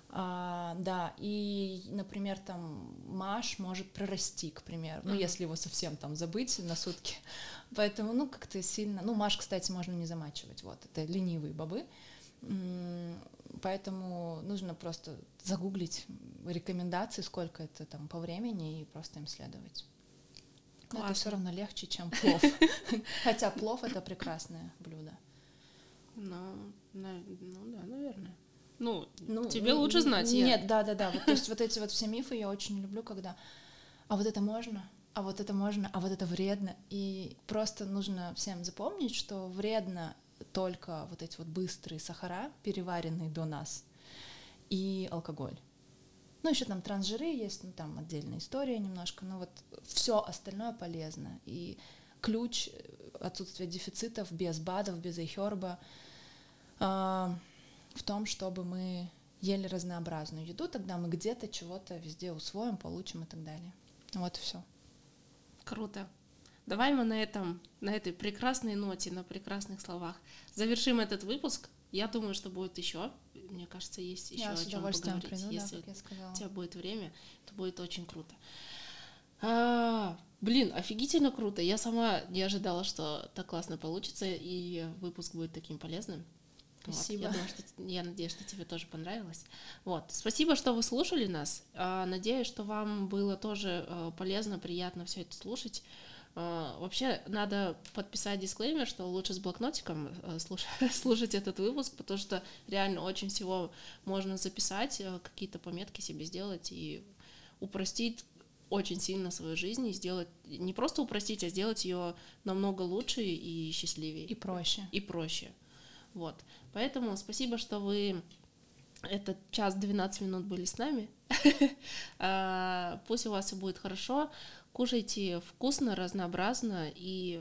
а, да, и, например, там маш может прорасти, к примеру, ну, если его совсем там забыть на сутки. Поэтому, ну, как-то сильно... Ну, маш, кстати, можно не замачивать, вот, это ленивые бобы. Поэтому нужно просто загуглить рекомендации, сколько это там по времени, и просто им следовать. Но это все равно легче, чем плов. (laughs) Хотя плов это прекрасное блюдо. Ну, ну да, наверное. Ну, ну тебе лучше знать. Нет, я. да, да, да. Вот, то есть вот эти вот все мифы я очень люблю, когда а вот это можно, а вот это можно, а вот это вредно. И просто нужно всем запомнить, что вредно только вот эти вот быстрые сахара, переваренные до нас, и алкоголь. Ну, еще там трансжиры есть, ну, там отдельная история немножко, но вот все остальное полезно. И ключ отсутствия дефицитов без БАДов, без айхерба э, в том, чтобы мы ели разнообразную еду, тогда мы где-то чего-то везде усвоим, получим и так далее. Вот и все. Круто. Давай мы на этом, на этой прекрасной ноте, на прекрасных словах завершим этот выпуск. Я думаю, что будет еще. Мне кажется, есть еще о чем поговорить. Приду, Если да, у тебя будет время, то будет очень круто. А, блин, офигительно круто. Я сама не ожидала, что так классно получится, и выпуск будет таким полезным. Спасибо. Вот, я, думаю, что, я надеюсь, что тебе тоже понравилось. Вот. Спасибо, что вы слушали нас. А, надеюсь, что вам было тоже а, полезно, приятно все это слушать. А, вообще, надо подписать дисклеймер, что лучше с блокнотиком слушать, (laughs) слушать этот выпуск, потому что реально очень всего можно записать, какие-то пометки себе сделать и упростить очень сильно свою жизнь и сделать, не просто упростить, а сделать ее намного лучше и счастливее. И проще. И проще. Вот. Поэтому спасибо, что вы этот час 12 минут были с нами. (laughs) А, пусть у вас все будет хорошо. Кушайте вкусно, разнообразно, и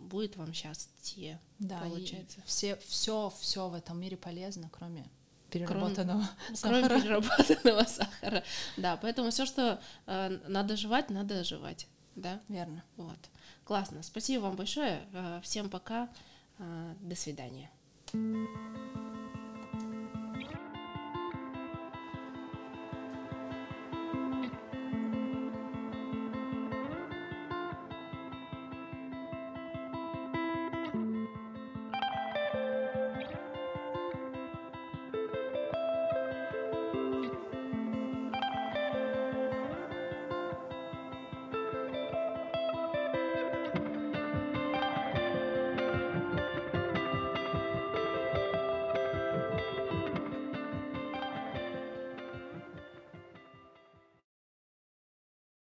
будет вам счастье. Да, получается. все, все, все в этом мире полезно, кроме переработанного (laughs) кроме, сахара. Кроме переработанного сахара. Да, поэтому все, что э, надо жевать, надо жевать. Да? Верно. Вот. Классно. Спасибо вам большое. Э, всем пока. Э, до свидания. Thank you.